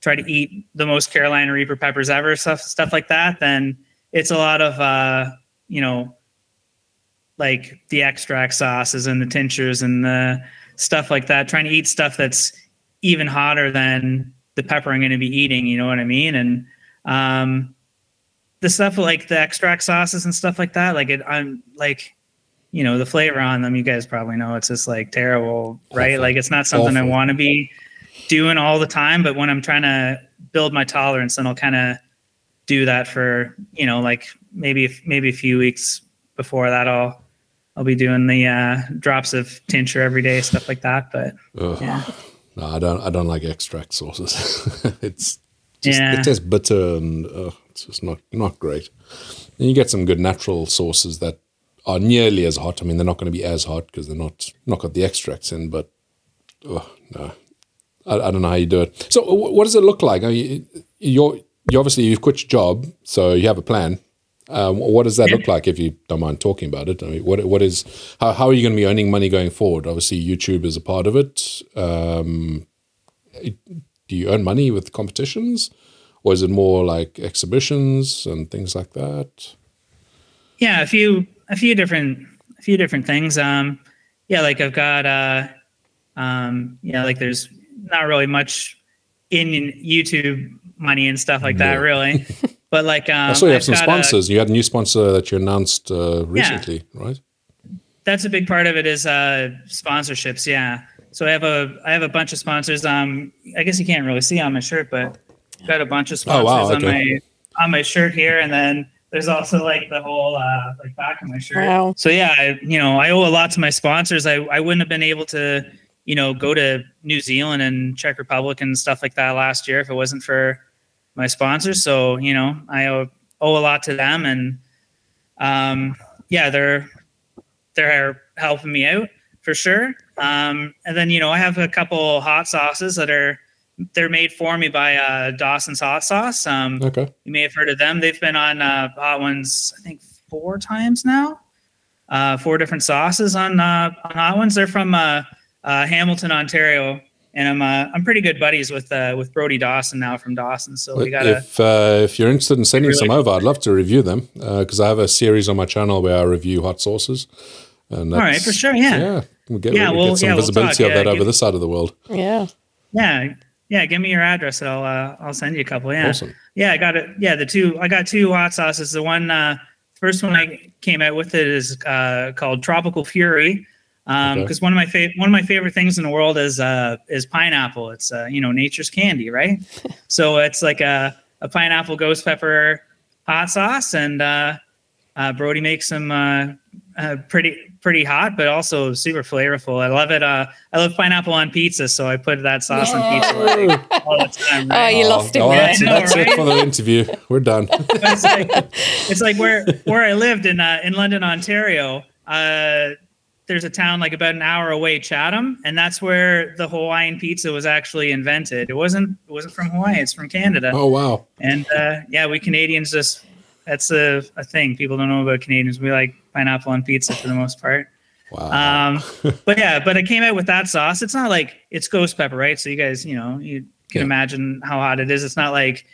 try to eat the most Carolina Reaper peppers ever, stuff stuff like that, then it's a lot of uh, you know, like the extract sauces and the tinctures and the stuff like that. Trying to eat stuff that's even hotter than the pepper I'm going to be eating. You know what I mean? And um, the stuff like the extract sauces and stuff like that. Like it, I'm like you know the flavor on them you guys probably know it's just like terrible right Awful. like it's not something Awful. i want to be doing all the time but when i'm trying to build my tolerance then i'll kind of do that for you know like maybe maybe a few weeks before that i'll i'll be doing the uh, drops of tincture every day stuff like that but Ugh. yeah no i don't i don't like extract sauces [LAUGHS] it's just, yeah. it tastes bitter and uh, it's just not not great and you get some good natural sauces that are nearly as hot. I mean, they're not going to be as hot because they're not not got the extracts in. But oh no, I, I don't know how you do it. So, what does it look like? I mean, you're you obviously you've quit your job, so you have a plan. Um, what does that yeah. look like if you don't mind talking about it? I mean, what what is how, how are you going to be earning money going forward? Obviously, YouTube is a part of it. Um, do you earn money with competitions, or is it more like exhibitions and things like that? Yeah, if you a few different a few different things. Um, yeah, like I've got uh, um, yeah, like there's not really much in YouTube money and stuff like that, really. [LAUGHS] But like, um, I saw you have I've some sponsors. A, you had a new sponsor that you announced uh, recently, yeah. right? That's a big part of it is uh, sponsorships. Yeah. So I have a I have a bunch of sponsors. Um, I guess you can't really see on my shirt, but I've got a bunch of sponsors oh, wow, okay. on my on my shirt here, and then there's also like the whole uh, like back of my shirt. Wow. So yeah, I, you know, I owe a lot to my sponsors. I, I wouldn't have been able to, you know, go to New Zealand and Czech Republic and stuff like that last year if it wasn't for my sponsors. So you know, I owe, owe a lot to them, and um, yeah, they're they're helping me out for sure. Um, and then you know, I have a couple hot sauces that are they're made for me by uh, Dawson's Hot Sauce. Um, Okay. you may have heard of them. They've been on uh, Hot Ones, I think, four times now. Uh, four different sauces on uh, on Hot Ones. They're from uh, uh, Hamilton, Ontario, and I'm uh, I'm pretty good buddies with uh, with Brody Dawson now from Dawson. So we got a If uh, if you're interested in sending really some over, I'd love to review them because I have a series on my channel where I review hot sauces. And all right for sure. Yeah, Yeah, we get, Yeah, we well, get some yeah, we'll visibility talk, of that over give- this side of the world. Yeah. yeah, yeah. Give me your address, and I'll uh, I'll send you a couple. Yeah. Awesome. Yeah, I got it. Yeah, the two I got two hot sauces. The one uh first one I came out with it is uh called Tropical Fury. Um Okay. because one of my favorite one of my favorite things in the world is uh is pineapple. It's uh you know nature's candy, right? [LAUGHS] so it's like a a pineapple ghost pepper hot sauce and uh uh Brody makes some uh, uh pretty pretty hot but also super flavorful. I love it. Uh I love pineapple on pizza, so I put that sauce on pizza like, all the time. Oh, right? you lost it oh, that's, know, that's it for the interview. We're done. [LAUGHS] It's like it's like where where I lived in uh, in London, Ontario. There's a town like about an hour away, Chatham, and that's where the Hawaiian pizza was actually invented. It wasn't it wasn't from Hawaii; it's from Canada. oh wow. And uh, yeah, we Canadians just that's a, a thing. People don't know about Canadians. We like pineapple on pizza for the most part. Wow. Um, [LAUGHS] but yeah, but it came out with that sauce. It's not like it's ghost pepper, right? So you guys, you know, you can Yeah. imagine how hot it is. It's not like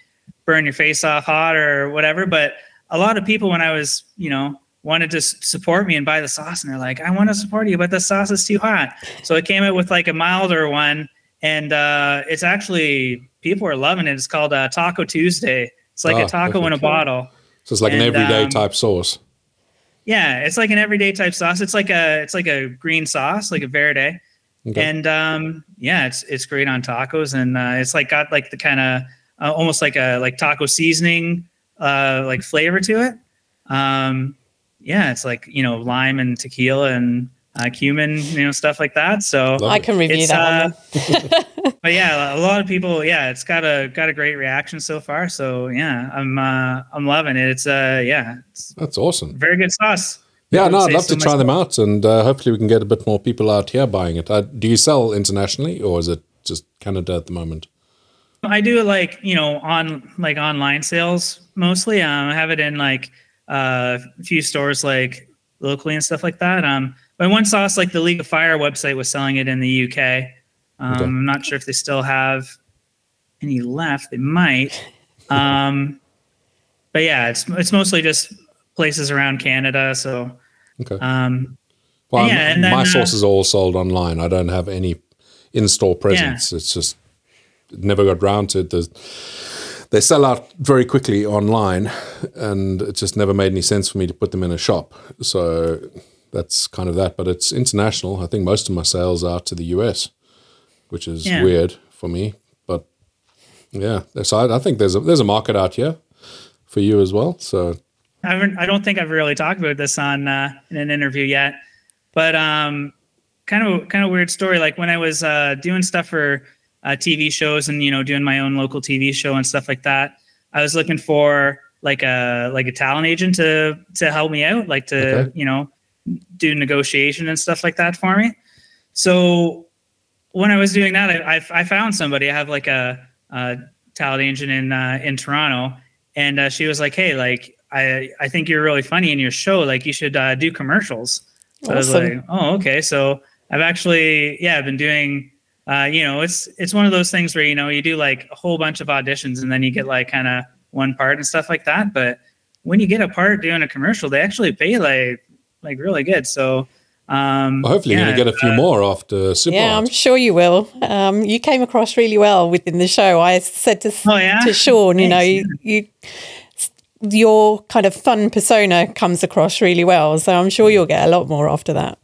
burn your face off hot or whatever. But a lot of people, when I was, you know, wanted to support me and buy the sauce, and they're like, "I want to support you, but the sauce is too hot." So I came out with like a milder one, and uh, it's actually people are loving it. It's called uh, Taco Tuesday. It's like Ah, a taco in a bottle. so it's like an everyday um, type sauce. Yeah, it's like an everyday type sauce. It's like a it's like a green sauce, like a verde. Okay. And um, yeah, it's it's great on tacos, and uh, it's like got like the kind of uh, almost like a like taco seasoning uh, like flavor to it. Um, yeah, it's like you know lime and tequila and uh, cumin, you know stuff like that. So, I can review It's, that one. [LAUGHS] but yeah, a lot of people, yeah, it's got a got a great reaction so far. So yeah, I'm uh, I'm loving it. It's uh yeah, it's That's awesome. very good sauce. Yeah, no, I'd love so to try myself. them out, and uh, hopefully we can get a bit more people out here buying it. Uh, do you sell internationally, or is it just Canada at the moment? I do like you know on like online sales mostly. Um, I have it in like uh, a few stores like locally and stuff like that. Um, but one sauce like the League of Fire website was selling it in the UK. Um, Okay. I'm not sure if they still have any left. They might. Um, but yeah, it's it's mostly just places around Canada. So Okay. um, Well, yeah, and then, my uh, sauces are all sold online. I don't have any in-store presence. It's just never got round to it. There's, they sell out very quickly online, and it just never made any sense for me to put them in a shop. So that's kind of that. But it's international. I think most of my sales are to the US, which is Yeah. weird for me. But yeah, so I, I think there's a there's a market out here for you as well. So I. I don't think I've really talked about this on uh, in an interview yet, but um, kind of kind of weird story. Like when I was uh, doing stuff for uh, TV shows and you know doing my own local TV show and stuff like that, I was looking for like a like a talent agent to to help me out, like to Okay. you know do negotiation and stuff like that for me. So when I was doing that, I, I, I found somebody. I have like a, a talent agent in uh, in Toronto, and uh, she was like, "Hey, like I I think you're really funny in your show. Like you should uh, do commercials." So I was like, "Oh, okay." So I've actually yeah, I've been doing. Uh, you know, it's it's one of those things where you know you do like a whole bunch of auditions and then you get like kind of one part and stuff like that. But when you get a part doing a commercial, they actually pay like like really good. So um, well, hopefully you're going to get a few more after Super Yeah, Hot. I'm sure you will. Um, you came across really well within the show. I said to, Oh, yeah? to Sean, you know, Thanks. you, you, your kind of fun persona comes across really well. So I'm sure you'll get a lot more after that.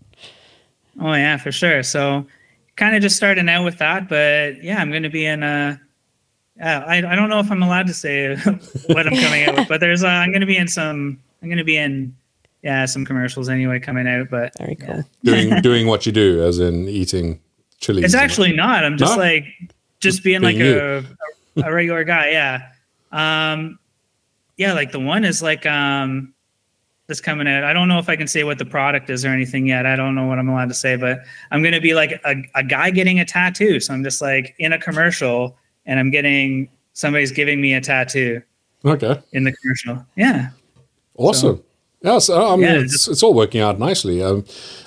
Oh yeah, for sure. So kind of just starting out with that, but yeah, I'm going to be in a. Uh, I I don't know if I'm allowed to say [LAUGHS] what I'm coming out with, but there's uh, I'm going to be in some. I'm going to be in yeah some commercials anyway coming out, but Very cool. doing doing what you do, as in eating chilies. it's and- actually not. I'm just No? like just being like being a, a a regular guy. Yeah. Um, yeah, like the one is like um that's coming out. I don't know if I can say what the product is or anything yet. I don't know what I'm allowed to say, but I'm gonna be like a, a guy getting a tattoo. So I'm just like in a commercial and I'm getting somebody's giving me a tattoo. Okay. In the commercial. Yeah. Awesome. Yeah, so, yes, I mean, yeah, it's, it's all working out nicely. Um,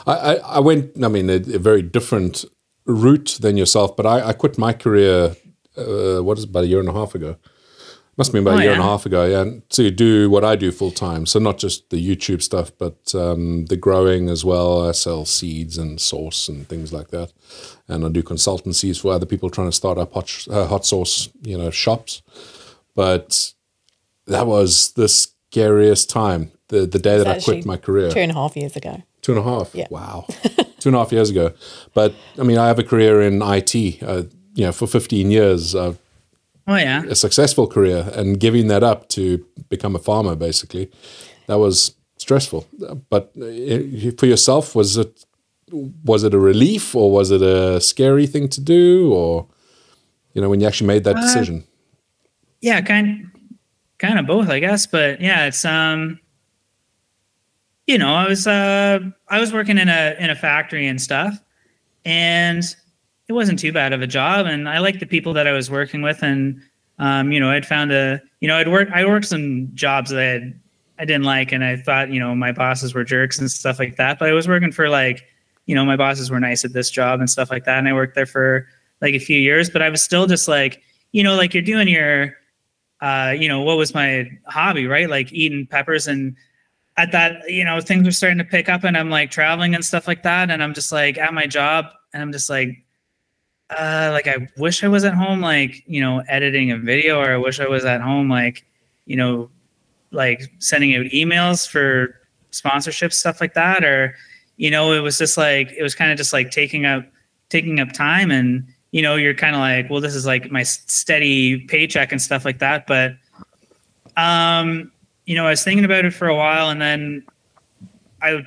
I, I, I, went, I mean, a, a, very different route than yourself, but I, I quit my career, uh, what is it, about a year and a half ago? Must have been about oh, a year yeah. and a half ago, yeah. To do what I do full time, so not just the YouTube stuff, but um, the growing as well. I sell seeds and sauce and things like that, and I do consultancies for other people trying to start up hot, uh, hot sauce, you know, shops. But that was the scariest time, the the day that I quit my career. Two and a half years ago. Two and a half. Yeah. Wow. [LAUGHS] two and a half years ago. But I mean, I have a career in IT. Uh, you know, for 15 years, I've oh yeah. a successful career and giving that up to become a farmer basically that was stressful. But uh, for yourself was it was it a relief or was it a scary thing to do or you know when you actually made that uh, decision? yeah kind kind of both i guess. But yeah it's um you know i was uh i was working in a in a factory and stuff. And it wasn't too bad of a job, and I liked the people that I was working with, and um, you know, I'd found a, you know, I'd worked, I worked some jobs that I had, I didn't like, and I thought, you know, my bosses were jerks and stuff like that. But I was working for like, you know, my bosses were nice at this job and stuff like that, and I worked there for like a few years. But I was still just like, you know, like you're doing your, uh, you know, what was my hobby, right? Like eating peppers and at that, you know, things were starting to pick up, and I'm like traveling and stuff like that, and I'm just like at my job, and I'm just like uh, like I wish I was at home, like you know, editing a video, or I wish I was at home, like you know, like sending out emails for sponsorships, stuff like that, or you know, it was just like it was kind of just like taking up taking up time, and you know, you're kind of like, well, this is like my steady paycheck and stuff like that, but um, you know, I was thinking about it for a while, and then I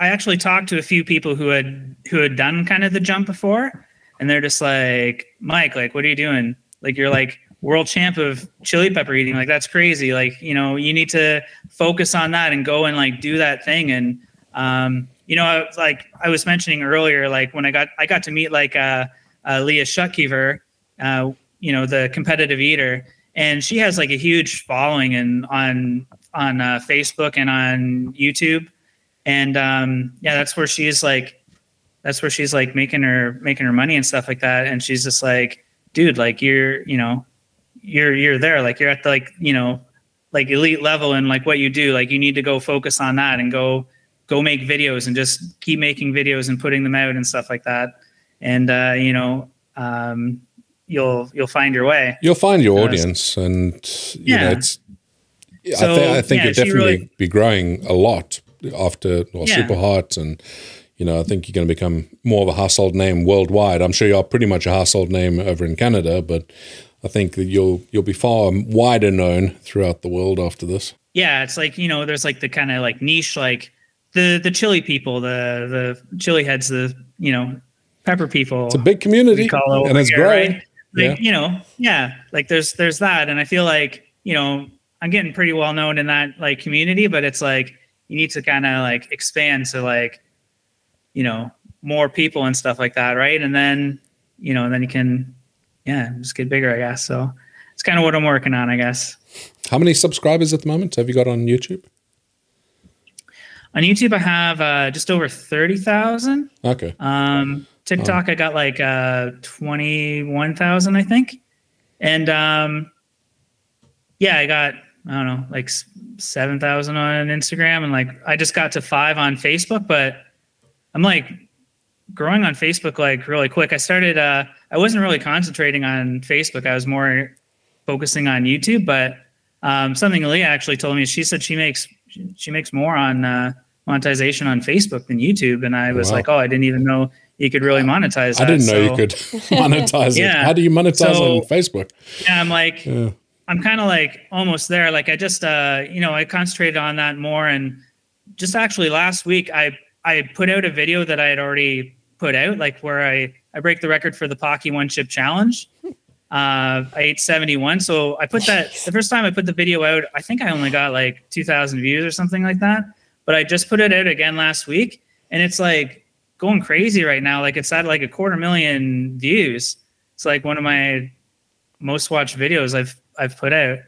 I actually talked to a few people who had who had done kind of the jump before and they're just like, Mike, like, what are you doing? Like, you're like world champ of chili pepper eating. Like, that's crazy. Like, you know, you need to focus on that and go and like do that thing. And, um, you know, like I was mentioning earlier, like when I got, I got to meet like, uh, uh Leah Shutkever, uh, you know, the competitive eater, and she has like a huge following and on, on uh, Facebook and on YouTube. And, um, yeah, that's where she's like, that's where she's like making her making her money and stuff like that. And she's just like dude like you're you know you're you're there. Like you're at the like you know like elite level and like what you do. Like you need to go focus on that and go go make videos and just keep making videos and putting them out and stuff like that. And uh you know um you'll you'll find your way. You'll find your audience and you yeah. know it's so, I, th- I think yeah, you'll definitely really, be growing a lot after well, yeah. super hot and you know, I think you're going to become more of a household name worldwide. I'm sure you're pretty much a household name over in Canada, but I think that you'll you'll be far wider known throughout the world after this. Yeah, it's like you know, there's like the kind of like niche, like the the chili people, the the chili heads, the you know pepper people. It's a big community, it and it's here, growing. Right? Like, yeah. You know, yeah, like there's there's that, and I feel like you know I'm getting pretty well known in that like community, but it's like you need to kind of like expand to like you know more people and stuff like that right? And then you know and then you can yeah just get bigger i guess. So it's kind of what i'm working on i guess. How many subscribers at the moment have you got on youtube? On youtube i have uh, just over 30000 okay. Um tiktok oh. i got like uh 21000 i think. And um yeah i got i don't know like 7000 on instagram and like i just got to five on facebook but I'm like growing on Facebook like really quick. I started uh I wasn't really concentrating on Facebook. I was more focusing on YouTube, but um, something Leah actually told me she said she makes she makes more on uh, monetization on Facebook than YouTube, and I was wow. like, oh, I didn't even know you could really monetize. I didn't know so, you could [LAUGHS] monetize yeah. it. How do you monetize so, on Facebook? Yeah, I'm like, yeah. I'm kind of like almost there. Like I just, uh, you know, I concentrated on that more, and just actually last week I I put out a video that I had already put out, like where I I break the record for the Paqui One Chip Challenge. [LAUGHS] Uh, I ate 71. So I put that the first time I put the video out, I think I only got like 2,000 views or something like that. But I just put it out again last week, and it's like going crazy right now. Like it's at like a quarter million views. It's like one of my most watched videos I've I've put out.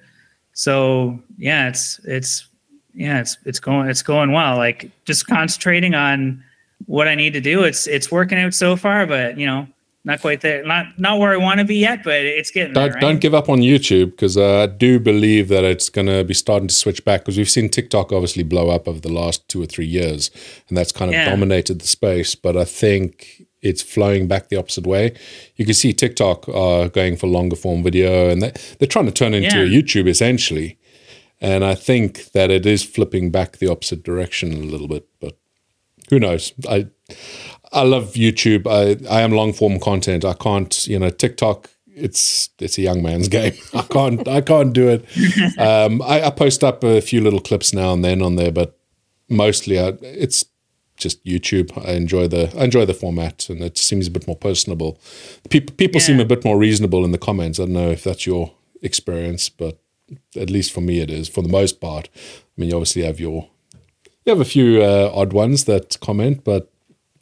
So yeah, it's it's yeah, it's it's going it's going well. Like just concentrating on what I need to do. It's it's working out so far, but you know, not quite there. Not not where I want to be yet, but it's getting don't, there. Right? Don't give up on YouTube because uh, I do believe that it's going to be starting to switch back because we've seen TikTok obviously blow up over the last two or three years, and that's kind of yeah. dominated the space. But I think it's flowing back the opposite way. You can see TikTok are going for longer form video, and they, they're trying to turn into yeah. a YouTube essentially. And I think that it is flipping back the opposite direction a little bit, but who knows? I I love YouTube. I I am long form content. I can't, you know, TikTok. It's it's a young man's [LAUGHS] game. I can't I can't do it. [LAUGHS] Um, I, I, post up a few little clips now and then on there, but mostly I, it's just YouTube. I enjoy the I enjoy the format, and it seems a bit more personable. People people yeah. seem a bit more reasonable in the comments. I don't know if that's your experience, but at least for me, it is for the most part. I mean, you obviously have your you have a few uh, odd ones that comment, but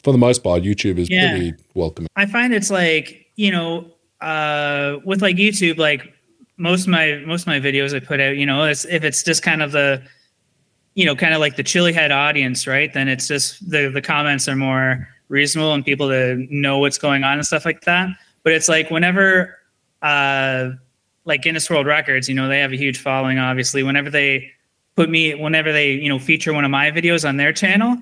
for the most part, YouTube is yeah. pretty welcoming. I find it's like you know, uh, with like YouTube, like most of my most of my videos I put out, you know, it's, if it's just kind of the you know, kind of like the chili head audience, right? Then it's just the the comments are more reasonable and people to know what's going on and stuff like that. But it's like whenever uh like Guinness World Records, you know, they have a huge following, obviously. Whenever they put me, whenever they, you know, feature one of my videos on their channel,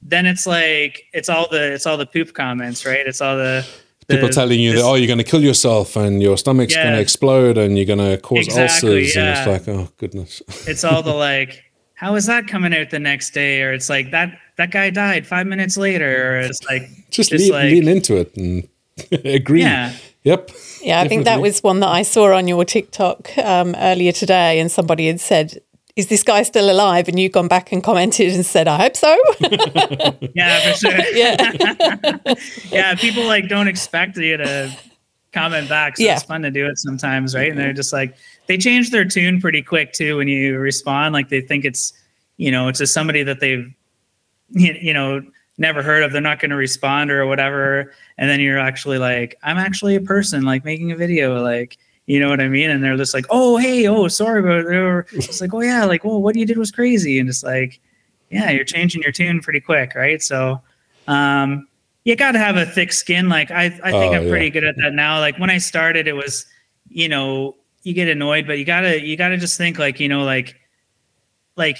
then it's like it's all the it's all the poop comments, right? It's all the, the people telling you this, that oh, you're going to kill yourself and your stomach's yeah, going to explode and you're going to cause exactly, ulcers, yeah. and it's like, oh goodness. [LAUGHS] it's all the like, how is that coming out the next day? Or it's like that that guy died five minutes later. Or it's like just, just lean, like, lean into it and [LAUGHS] agree. Yeah. Yep. Yeah, I think that was one that I saw on your TikTok um, earlier today, and somebody had said, "Is this guy still alive?" And you've gone back and commented and said, "I hope so." [LAUGHS] yeah, for sure. [LAUGHS] yeah, [LAUGHS] yeah. People like don't expect you to comment back, so yeah. it's fun to do it sometimes, right? And they're just like they change their tune pretty quick too when you respond. Like they think it's you know it's just somebody that they've you know never heard of they're not going to respond or whatever. And then you're actually like i'm actually a person like making a video like you know what i mean? And they're just like oh hey oh sorry about it it's like oh yeah like well what you did was crazy and it's like yeah you're changing your tune pretty quick right? So um you got to have a thick skin like i i think oh, i'm pretty good at that now. Like when i started it was you know you get annoyed but you gotta you gotta just think like you know like like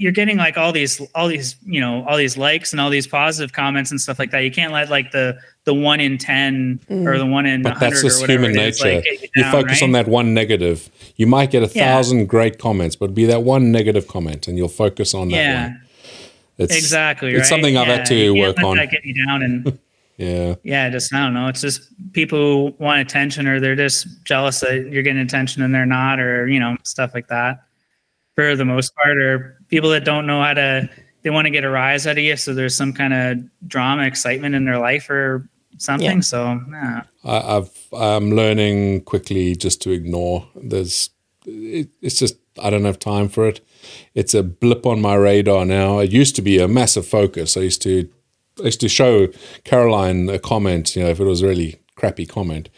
you're getting like all these all these you know all these likes and all these positive comments and stuff like that you can't let like the the one in 10 mm. or the one in but that's just human nature like, you, focus right? on that one negative you might get a yeah. thousand great comments but be that one negative comment and you'll focus on that yeah. one it's, exactly it's right? something i've had to work on that get you down and [LAUGHS] yeah yeah just i don't know it's just people who want attention or they're just jealous that you're getting attention and they're not or you know stuff like that for the most part, or people that don't know how to, they want to get a rise out of you. So there's some kind of drama, excitement in their life or something. Yeah. So yeah. I, I've, I'm learning quickly just to ignore. There's, it, it's just, I don't have time for it. It's a blip on my radar now. It used to be a massive focus. I used to, I used to show Caroline a comment, you know, if it was a really crappy comment.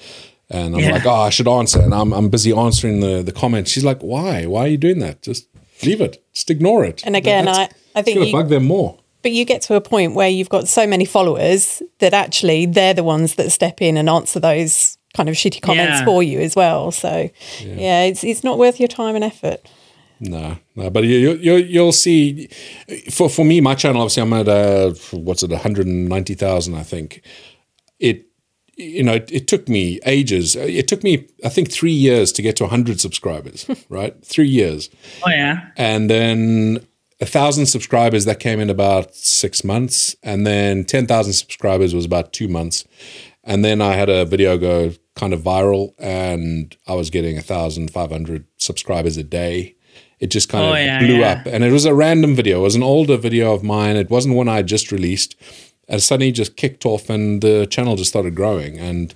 And I'm yeah. like, oh, I should answer. And I'm, I'm busy answering the, the comments. She's like, why? Why are you doing that? Just leave it. Just ignore it. And again, I, I think you bug them more. But you get to a point where you've got so many followers that actually they're the ones that step in and answer those kind of shitty comments yeah. for you as well. So yeah. yeah, it's it's not worth your time and effort. No, no, but you, you, you'll see. For for me, my channel, obviously, I'm at uh, what's it, 190,000, I think. It you know, it, it, took me ages. It took me, I think, three years to get to 100 subscribers, [LAUGHS] right? Three years. Oh, yeah. And then a thousand subscribers that came in about six months. And then 10,000 subscribers was about two months. And then I had a video go kind of viral and I was getting 1,500 subscribers a day. It just kind oh, of yeah, blew yeah. up. And it was a random video. It was an older video of mine. It wasn't one I just released and suddenly just kicked off and the channel just started growing and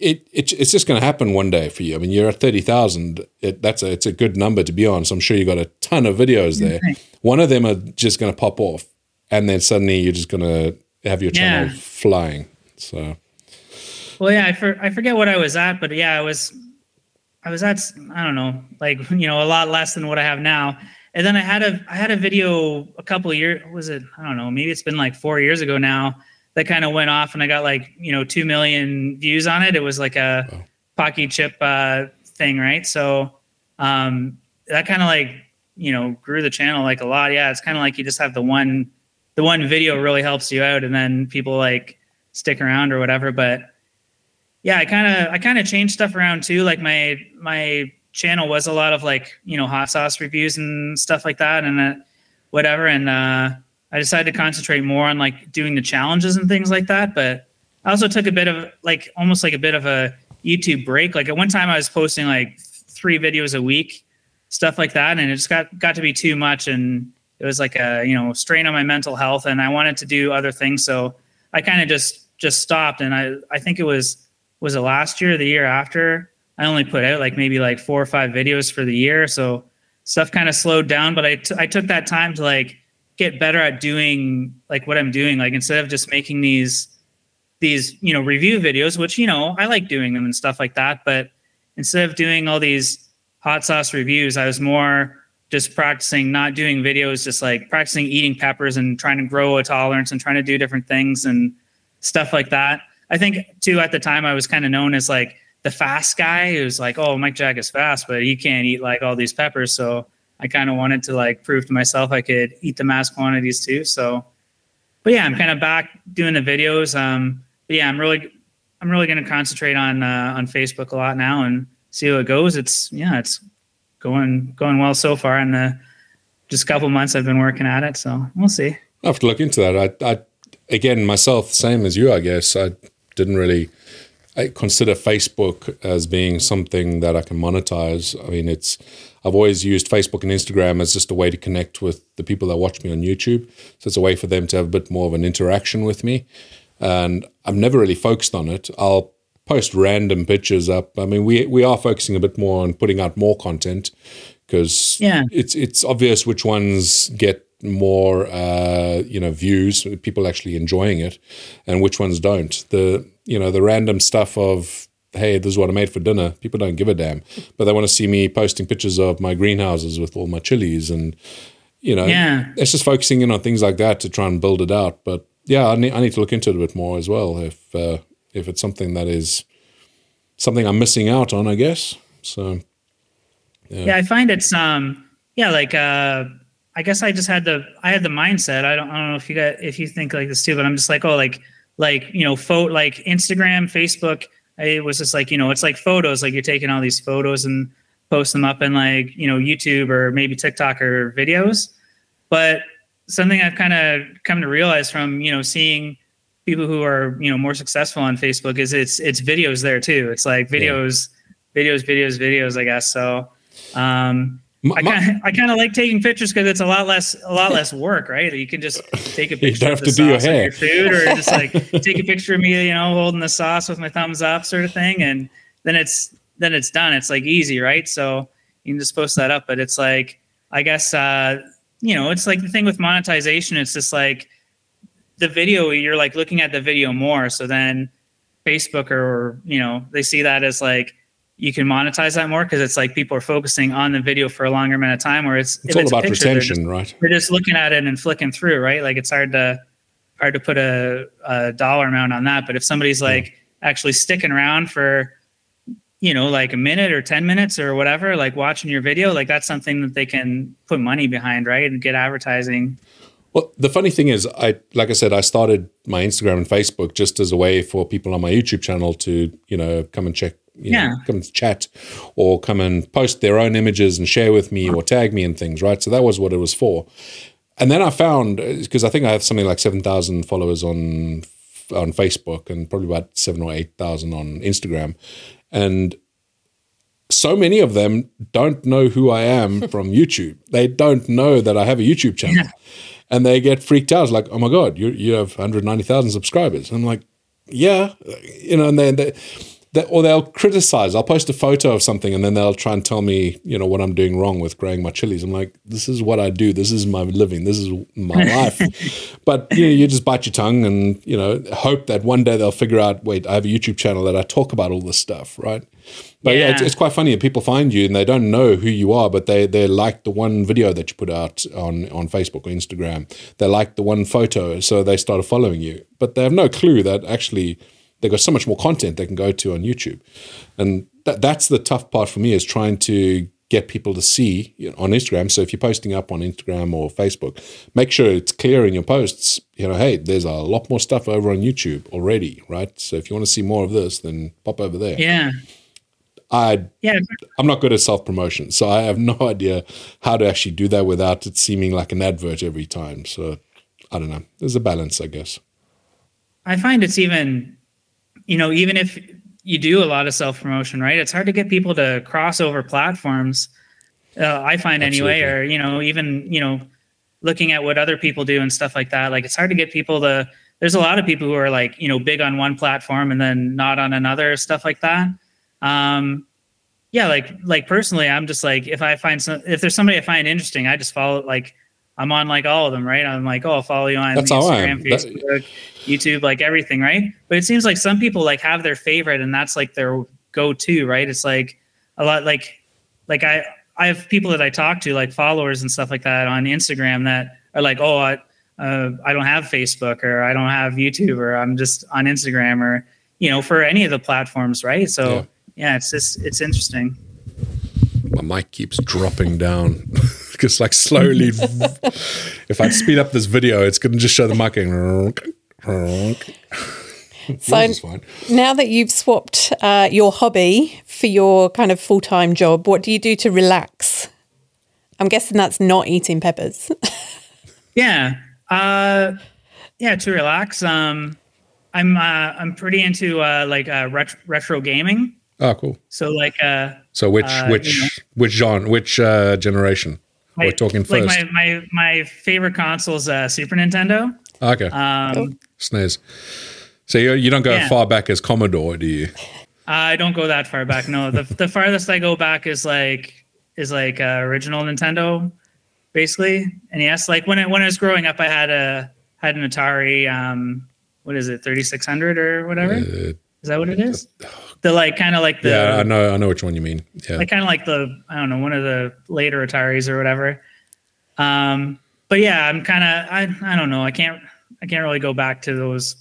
it, it it's just going to happen one day for you. I mean, you're at thirty thousand. It, that's a it's a good number to be on. So I'm sure you've got a ton of videos there. One of them are just going to pop off, and then suddenly you're just going to have your channel yeah. flying. So, well, yeah, I for, I forget what I was at, but yeah, I was I was at I don't know, like [LAUGHS] you know, a lot less than what I have now. And then I had a I had a video a couple of years was it I don't know maybe it's been like four years ago now that kind of went off and I got like you know two million views on it. It was like a oh. Paqui chip uh, thing, right? So um, that kind of like you know grew the channel like a lot. Yeah, it's kind of like you just have the one the one video really helps you out, and then people like stick around or whatever. But yeah, I kind of I kind of changed stuff around too. Like my my channel was a lot of like you know hot sauce reviews and stuff like that, and uh, whatever. And uh, I decided to concentrate more on like doing the challenges and things like that. But I also took a bit of like almost like a bit of a YouTube break. Like at one time, I was posting like three videos a week, stuff like that, and it just got got to be too much, and it was like a you know strain on my mental health, and I wanted to do other things, so I kind of just just stopped. And I I think it was was it last year, the year after. I only put out like maybe like four or five videos for the year, so stuff kind of slowed down. But I, t- I took that time to like get better at doing like what I'm doing. Like instead of just making these these you know review videos, which you know I like doing them and stuff like that, but instead of doing all these hot sauce reviews, I was more just practicing not doing videos, just like practicing eating peppers and trying to grow a tolerance and trying to do different things and stuff like that. I think too at the time I was kind of known as like the fast guy who's like, oh, Mike Jack is fast, but he can't eat like all these peppers. So I kind of wanted to like prove to myself I could eat the mass quantities too. So, but yeah, I'm kind of back doing the videos. Um, but yeah, I'm really, I'm really going to concentrate on uh, on Facebook a lot now and see how it goes. It's yeah, it's going going well so far. And the just couple months I've been working at it, so we'll see. I have to look into that. I, I again myself, same as you, I guess. I didn't really I consider Facebook as being something that I can monetize. I mean, it's I've always used Facebook and Instagram as just a way to connect with the people that watch me on YouTube. So it's a way for them to have a bit more of an interaction with me. And I've never really focused on it. I'll post random pictures up. I mean, we we are focusing a bit more on putting out more content because yeah. it's it's obvious which ones get more uh, you know views, people actually enjoying it, and which ones don't. The you know the random stuff of hey, this is what I made for dinner. People don't give a damn, but they want to see me posting pictures of my greenhouses with all my chilies and you know, yeah. it's just focusing in on things like that to try and build it out. But yeah, I need, I need to look into it a bit more as well if uh, if it's something that is something I'm missing out on, I guess. So yeah, yeah I find it's um yeah like uh I guess I just had the I had the mindset. I don't I don't know if you got if you think like this too, but I'm just like oh like like you know photo like Instagram, Facebook it was just like you know it's like photos like you're taking all these photos and post them up in like you know youtube or maybe tiktok or videos but something i've kind of come to realize from you know seeing people who are you know more successful on facebook is it's it's videos there too it's like videos yeah. videos videos videos i guess so um I kind of I kind of like taking pictures because it's a lot less a lot less work, right? You can just take a [LAUGHS] picture. you have to do your hair, your food, or just like [LAUGHS] take a picture of me, you know, holding the sauce with my thumbs up, sort of thing, and then it's then it's done. It's like easy, right? So you can just post that up. But it's like I guess uh, you know, it's like the thing with monetization. It's just like the video. You're like looking at the video more, so then Facebook or you know they see that as like you can monetize that more because it's like people are focusing on the video for a longer amount of time. Where it's it's all it's about picture, retention, they're just, right? They're just looking at it and flicking through, right? Like it's hard to hard to put a, a dollar amount on that. But if somebody's like yeah. actually sticking around for you know like a minute or 10 minutes or whatever like watching your video like that's something that they can put money behind right and get advertising well, the funny thing is, I like I said, I started my Instagram and Facebook just as a way for people on my YouTube channel to, you know, come and check yeah. know, come and chat or come and post their own images and share with me or tag me and things, right? So that was what it was for. And then I found because I think I have something like seven thousand followers on on Facebook and probably about seven or eight thousand on Instagram, and so many of them don't know who I am [LAUGHS] from YouTube. They don't know that I have a YouTube channel, yeah. and they get freaked out. like, oh my god, you you have one hundred ninety thousand subscribers. And I'm like, yeah, you know, and then they they, or they'll criticize. I'll post a photo of something and then they'll try and tell me, you know, what I'm doing wrong with growing my chilies. I'm like, this is what I do. This is my living. This is my [LAUGHS] life. but you know, you just bite your tongue and you know hope that one day they'll figure out. Wait, I have a YouTube channel that I talk about all this stuff, right? But yeah, yeah it's, it's, quite funny. People find you and they don't know who you are, but they they like the one video that you put out on on Facebook or Instagram. They like the one photo, so they started following you. But they have no clue that actually they've got so much more content they can go to on YouTube. And that, that's the tough part for me is trying to get people to see on Instagram. So if you're posting up on Instagram or Facebook, make sure it's clear in your posts. You know, hey, there's a lot more stuff over on YouTube already, right? So if you want to see more of this, then pop over there. Yeah. I yeah. I'm not good at self promotion, so I have [LAUGHS] no idea how to actually do that without it seeming like an advert every time. So I don't know. There's a balance, I guess. I find it's even you know, even if you do a lot of self promotion, right? It's hard to get people to cross over platforms. Uh, I find Absolutely. anyway, or you know, even you know, looking at what other people do and stuff like that. Like it's hard to get people to. There's a lot of people who are like you know big on one platform and then not on another, stuff like that. Um, yeah, like like personally, I'm just like if I find some if there's somebody I find interesting, I just follow like I'm on like all of them, right? I'm like, oh, I'll follow you on That's Instagram, Facebook, that, YouTube, like everything, right? But it seems like some people like have their favorite and that's like their go-to, right? It's like a lot like like I I have people that I talk to, like followers and stuff like that on Instagram that are like, oh, I, uh, I don't have Facebook or I don't have YouTube or I'm just on Instagram or you know for any of the platforms, right? So yeah, yeah it's just it's interesting. My mic keeps dropping down. [LAUGHS] because like slowly, if I speed up this video, it's going to just show the marking. [LAUGHS] so now that you've swapped uh, your hobby for your kind of full time job, what do you do to relax? I'm guessing that's not eating peppers. [LAUGHS] yeah, uh, yeah, to relax. Um, I'm uh, I'm pretty into uh, like uh, ret- retro gaming. Oh, cool. So like, uh, so which uh, which you know, which genre, which uh, generation? My, We're talking first. Like my, my, my favorite console is uh, Super Nintendo. Okay. Um, SNES. So you, you don't go yeah. far back as Commodore, do you? I don't go that far back. No, the the farthest I go back is like is like uh, original Nintendo, basically. And yes, like when I when I was growing up, I had a had an Atari. Um, what is it, thirty six hundred or whatever? Uh, is that what it is? The like kind of like the yeah, I know I know which one you mean. Yeah, like kind of like the I don't know one of the later Ataris or whatever. Um, but yeah, I'm kind of I I don't know I can't I can't really go back to those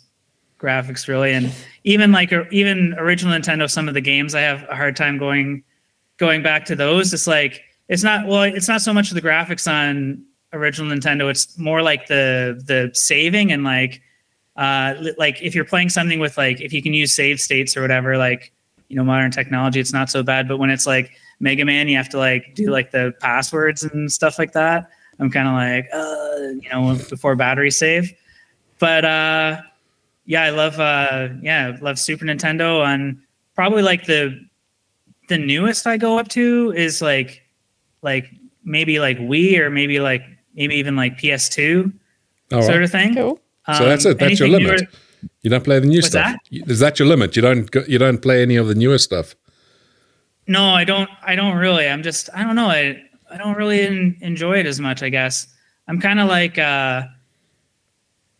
graphics really, and even like even original Nintendo, some of the games I have a hard time going going back to those. It's like it's not well, it's not so much the graphics on original Nintendo. It's more like the the saving and like uh, like if you're playing something with like if you can use save states or whatever, like you know modern technology, it's not so bad. But when it's like Mega Man, you have to like do like the passwords and stuff like that. I'm kind of like, uh, you know, before battery save. But uh, yeah, I love uh, yeah, love Super Nintendo and probably like the the newest I go up to is like like maybe like Wii or maybe like maybe even like PS2 oh, sort of thing. Cool. So that's it. That's your limit. Newer, you don't play the new stuff. That? Is that your limit? You don't you don't play any of the newer stuff. No, I don't. I don't really. I'm just. I don't know. I I don't really in, enjoy it as much. I guess I'm kind of like. uh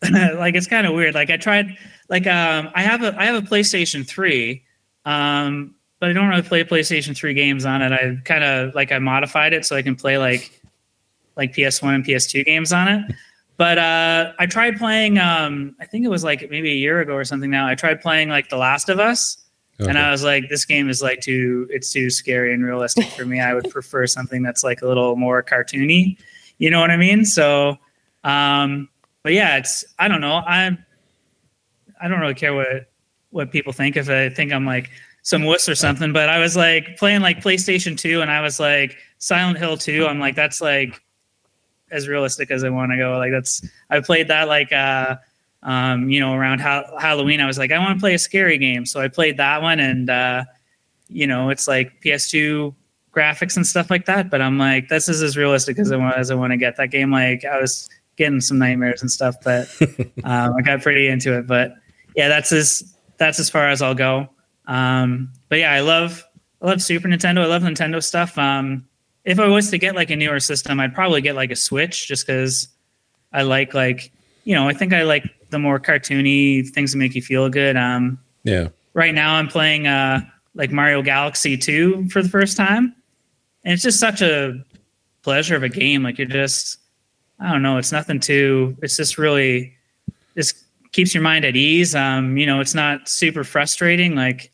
[LAUGHS] like it's kind of weird. Like I tried. Like um, I have a I have a PlayStation Three, um, but I don't really play PlayStation Three games on it. I kind of like I modified it so I can play like like PS1 and PS2 games on it. But uh, I tried playing. Um, I think it was like maybe a year ago or something. Now I tried playing like The Last of Us, okay. and I was like, this game is like too. It's too scary and realistic for me. I would [LAUGHS] prefer something that's like a little more cartoony. You know what I mean? So, um, but yeah, it's. I don't know. I'm. I don't really care what what people think if I think I'm like some wuss or something. But I was like playing like PlayStation Two, and I was like Silent Hill Two. I'm like that's like as realistic as I want to go. Like that's I played that like uh um you know around ha- Halloween. I was like I want to play a scary game, so I played that one, and uh you know it's like PS2 graphics and stuff like that. But I'm like this is as realistic as I want as I want to get. That game like I was getting some nightmares and stuff, but [LAUGHS] um, I got pretty into it. But yeah, that's as that's as far as I'll go. Um, but yeah, I love I love Super Nintendo. I love Nintendo stuff. Um, if I was to get like a newer system, I'd probably get like a Switch just because I like like you know I think I like the more cartoony things that make you feel good. Um, yeah. Right now, I'm playing uh, like Mario Galaxy 2 for the first time, and it's just such a pleasure of a game. Like you're just I don't know, it's nothing too. It's just really just keeps your mind at ease. Um, you know, it's not super frustrating. Like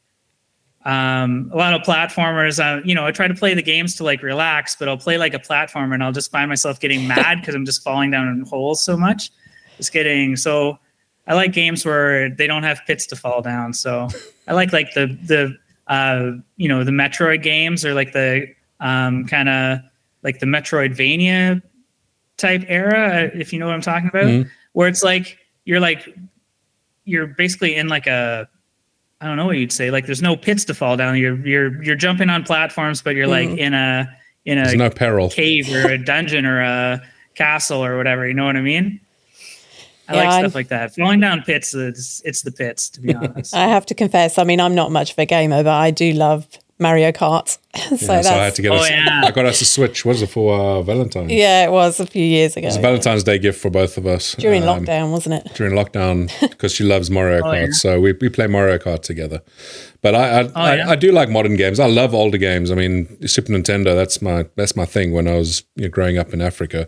um, a lot of platformers, uh, you know, I try to play the games to like relax, but I'll play like a platformer and I'll just find myself getting [LAUGHS] mad because I'm just falling down in holes so much. Just getting so. I like games where they don't have pits to fall down. So I like like the the uh, you know the Metroid games or like the um, kind of like the Metroidvania type era, if you know what I'm talking about, mm-hmm. where it's like you're like you're basically in like a I don't know what you'd say. Like there's no pits to fall down. You're you're you're jumping on platforms, but you're mm-hmm. like in a in a there's no peril cave or a dungeon or a castle or whatever. You know what I mean? I yeah, like stuff I'm, like that. Falling down pits, it's, it's the pits, to be [LAUGHS] honest. I have to confess, I mean, I'm not much of a gamer, but I do love Mario Kart. [LAUGHS] so, yeah, so I had to get oh, us. Yeah. I got us a Switch. Was it for uh, Valentine's? Yeah, it was a few years ago. It was a Valentine's Day gift for both of us during um, lockdown, wasn't it? During lockdown, [LAUGHS] because she loves Mario oh, Kart, yeah. so we we play Mario Kart together. But I I, oh, I, I, do like modern games. I love older games. I mean, Super Nintendo. That's my that's my thing. When I was you know, growing up in Africa,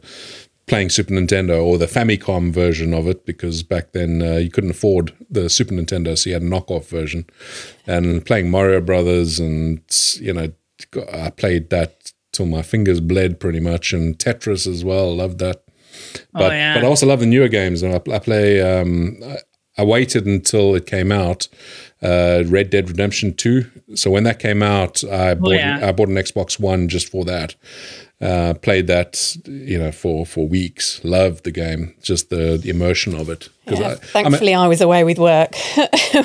playing Super Nintendo or the Famicom version of it because back then uh, you couldn't afford the Super Nintendo, so you had a knockoff version. And playing Mario Brothers, and you know, I played that till my fingers bled pretty much, and Tetris as well. Loved that. Oh, but oh, yeah. but I also love the newer games. I, I play. Um, I, I waited until it came out. Uh, Red Dead Redemption Two. So when that came out, I oh, bought oh, yeah. I bought an Xbox One just for that, uh, played that, you know, for for weeks. Loved the game, just the, the emotion of it. Yeah, I, thankfully, I, I, was away with work [LAUGHS]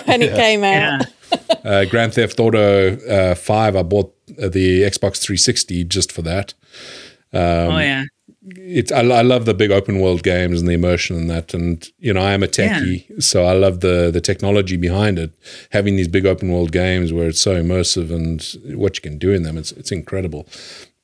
when it came out. [LAUGHS] uh, Grand Theft Auto uh, Five, I bought the Xbox 360 just for that. Um, oh yeah. It's I, I, love the big open world games and the immersion in that, and you know I am a techie, yeah. so I love the the technology behind it. Having these big open world games where it's so immersive and what you can do in them, it's it's incredible.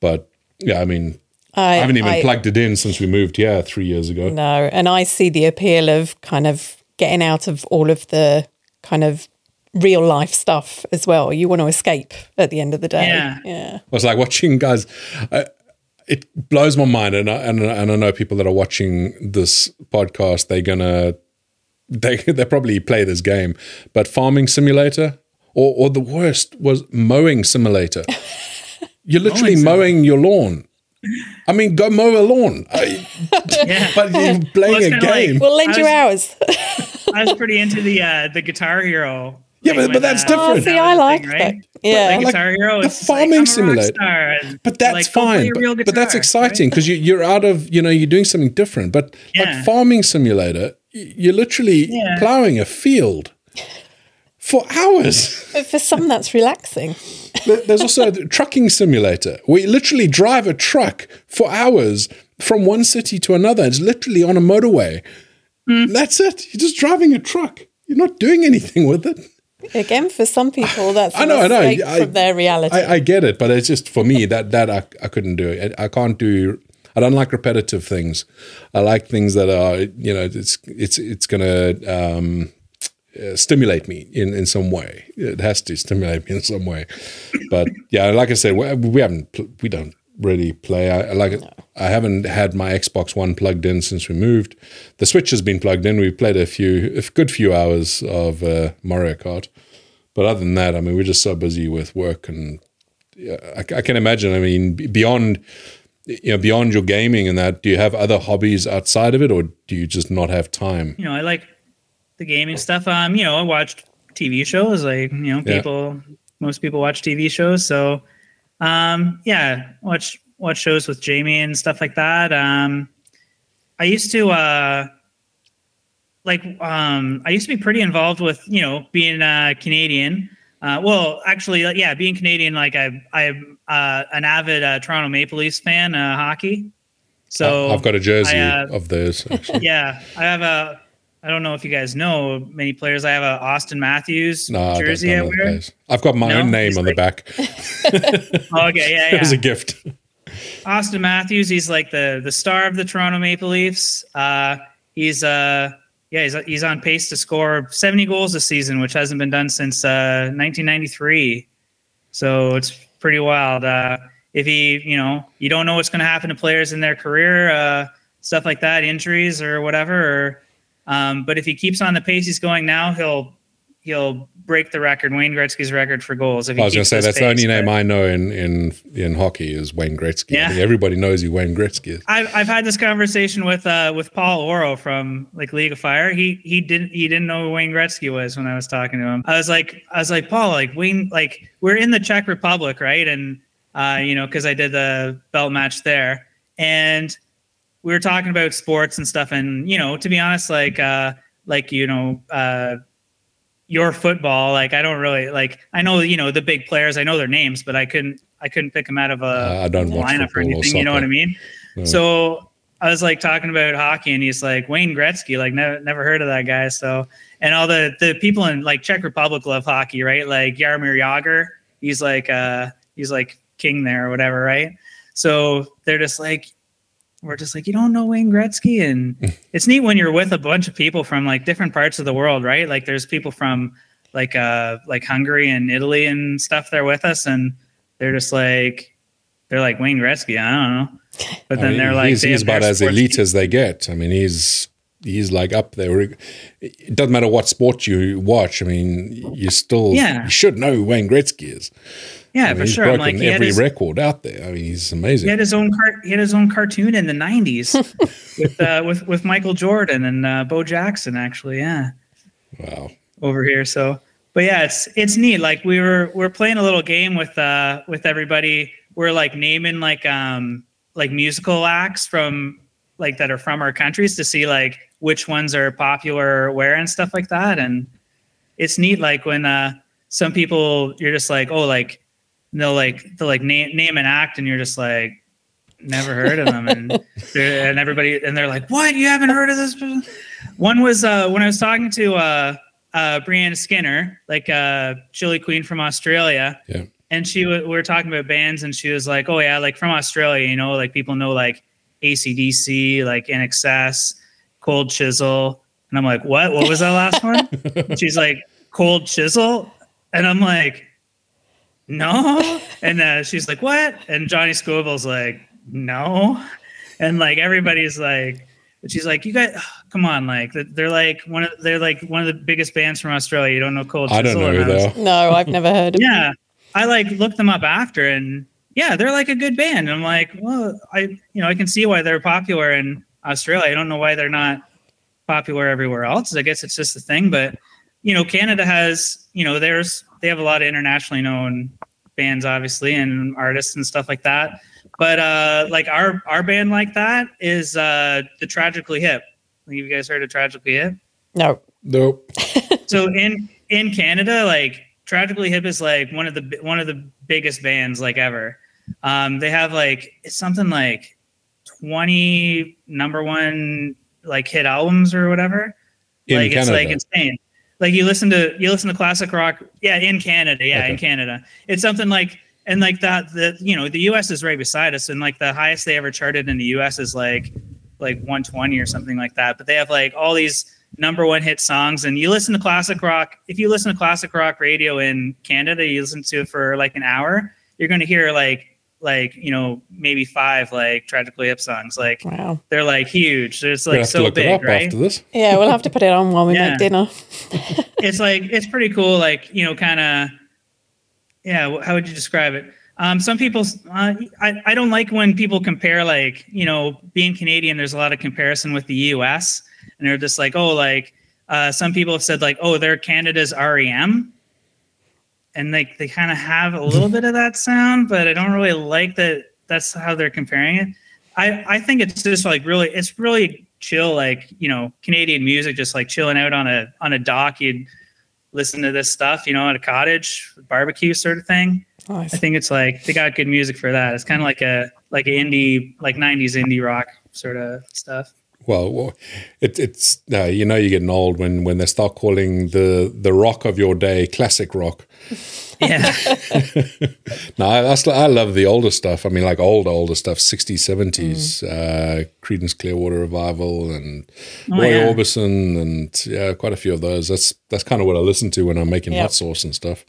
But yeah, I mean, I, I haven't even I, plugged it in since we moved here three years ago. No, and I see the appeal of kind of getting out of all of the kind of real life stuff as well. You want to escape at the end of the day. Yeah, yeah. It was like watching guys. I, it blows my mind, and I, and, and I know people that are watching this podcast. They're gonna they [LAUGHS] they probably play this game, but Farming Simulator, or or the worst was Mowing Simulator. [LAUGHS] You're literally mowing your lawn. I mean, go mow a lawn. [LAUGHS] I, yeah. [LAUGHS] But you're playing well, a game. Like, we'll lend you hours. [LAUGHS] I was pretty into the uh, the Guitar Hero. Yeah, but, but that's uh, different. Oh, see, I like thing, right? that. Yeah, but, like, Guitar Hero. The farming like, simulator. But that's like, fine. Guitar, but, that's exciting because right? you, you're out of you know you're doing something different. But yeah. like farming simulator, you're literally yeah. plowing a field for hours. But for some, that's relaxing. There's also a trucking simulator where you literally drive a truck for hours from one city to another. It's literally on a motorway. Mm. That's it. You're just driving a truck. You're not doing anything with it. Again, for some people, [SIGHS] that's I know, I know. I, from their reality. I, I, get it, but it's just for me that that I, I couldn't do it. I, I can't do. I don't like repetitive things. I like things that are you know it's it's it's gonna um, uh, stimulate me in, in some way. It has to stimulate me in some way. But yeah, like I said, we, we haven't we don't really play. I, like no. I haven't had my Xbox One plugged in since we moved. The Switch has been plugged in. We've played a few, a good few hours of uh, Mario Kart. But other than that, I mean, we're just so busy with work, and yeah, I, I can imagine. I mean, beyond you know, beyond your gaming and that, do you have other hobbies outside of it, or do you just not have time? You know, I like the gaming stuff. Um, you know, I watched TV shows. Like you know, people yeah. most people watch TV shows. So, um, yeah, watch watch shows with Jamie and stuff like that. Um, I used to uh, like um, I used to be pretty involved with you know being uh, Canadian. Uh, well, actually, yeah, being Canadian, like I, I'm uh, an avid uh, Toronto Maple Leafs fan, uh, hockey. So I've got a jersey I, uh, of theirs. Actually. [LAUGHS] Yeah, I have a I don't know if you guys know many players. I have a Auston Matthews No, I jersey I the wear. I've got my No? own name He's on the back. [LAUGHS] [LAUGHS] Okay, yeah, yeah. It was a gift. Auston Matthews. He's like the the star of the Toronto Maple Leafs. Uh, he's uh, yeah, he's he's on pace to score 70 goals this season, which hasn't been done since uh, 1993. So it's pretty wild. Uh, if he, you know, you don't know what's going to happen to players in their career, uh, stuff like that, injuries or whatever. Or, um, but if he keeps on the pace he's going now, he'll he'll break the record, Wayne Gretzky's record for goals. If he I was going to say that's the only pace, name I know in in in hockey is Wayne Gretzky. Yeah. everybody knows who Wayne Gretzky is. I've I've had this conversation with uh with Paul Oro from like League of Fire. He he didn't he didn't know who Wayne Gretzky was when I was talking to him. I was like I was like Paul like Wayne like we're in the Czech Republic right and uh you know because I did the belt match there and we were talking about sports and stuff and you know to be honest like uh like you know uh your football like I don't really like I know you know the big players I know their names but I couldn't I couldn't pick them out of a Uh, I don't watch lineup or football or anything. You know what I mean? No. So I was like talking about hockey, and he's like Wayne Gretzky, like never never heard of that guy. So and all the the people in like Czech Republic love hockey, right? Like Jaromir Jagr, he's like uh he's like king there or whatever, right? So they're just like we're just like you don't know Wayne Gretzky, and [LAUGHS] it's neat when you're with a bunch of people from like different parts of the world, right? Like there's people from like uh like Hungary and Italy and stuff there with us, and they're just like they're like Wayne Gretzky. I don't know, but I then mean, they're like he's, they he's about as elite team. as they get. I mean, he's he's like up there. It doesn't matter what sport you watch. I mean, you still Yeah. you should know who Wayne Gretzky is. Yeah, I mean, for he's sure. I'm broken like every his, record out there. I mean, he's amazing. he had his own car- he had his own cartoon in the '90s [LAUGHS] with uh, with with Michael Jordan and uh, Bo Jackson. Actually, yeah. wow. over here. So, but yeah, it's it's neat. Like we were we're playing a little game with uh with everybody. We're like naming like um like musical acts from like that are from our countries to see like which ones are popular where and stuff like that. And it's neat. Like when uh some people you're just like oh like they'll like they'll like name name an act and you're just like never heard of them. And [LAUGHS] and everybody and they're like what? You haven't heard of this person?" one was uh when i was talking to uh uh brianna skinner like uh chili queen from australia Yeah. and she wa- we were talking about bands and she was like oh yeah like from australia you know like people know like acdc like INXS cold chisel. And i'm like what? What was that last one? [LAUGHS] She's like cold chisel? And i'm like no. And uh, she's like what? And johnny scoville's like no. And like everybody's like but she's like you guys come on like they're like one of they're like one of the biggest bands from australia. You don't know cold Chisel? I don't know And who I was- No, I've never heard of yeah. I like looked them up after and yeah they're like a good band. I'm like well i you know i can see why they're popular in australia. I don't know why they're not popular everywhere else. I guess it's just a thing. But you know canada has you know there's they have a lot of internationally known bands obviously and artists and stuff like that but uh like our our band like that is uh the tragically hip have you guys heard of tragically hip No. Nope. [LAUGHS] so in in Canada, like Tragically Hip is like one of the one of the biggest bands like ever. Um, they have like it's something like twenty number one like hit albums or whatever. In like Canada. it's like insane. Like you mm-hmm. listen to you listen to classic rock, yeah, in Canada, yeah, in Canada. It's something like and like that the you know the U.S. is right beside us, and like the highest they ever charted in the U.S. is like like 120 or something like that. But they have like all these number one hit songs, and you listen to classic rock. If you listen to classic rock radio in Canada, you listen to it for like an hour, you're going to hear like like you know maybe five like tragically hip songs. Like Wow. they're like huge. It's We're gonna like so big, right? after this. Yeah, we'll have to put it on while we Yeah. make dinner. [LAUGHS] it's like it's pretty cool like you know kind of yeah how would you describe it um some people uh, I, I don't like when people compare like you know being canadian there's a lot of comparison with the us and they're just like oh like uh some people have said like oh they're canada's rem and like they kind of have a little bit of that sound but i don't really like that that's how they're comparing it. I i think it's just like really it's really chill like you know canadian music just like chilling out on a on a dock. You'd listen to this stuff you know at a cottage barbecue sort of thing. I think it's like they got good music for that. It's kind of like a like an indie like 90s indie rock sort of stuff well, it, it's uh, you know you're getting old when when they start calling the the rock of your day classic rock. [LAUGHS] Yeah. [LAUGHS] no, I, I, love the older stuff. I mean, like old older stuff, 60s, 70s, mm. uh, Creedence Clearwater Revival, and oh, Roy yeah. Orbison, and yeah, quite a few of those. That's that's kind of what I listen to when I'm making yep. hot sauce and stuff.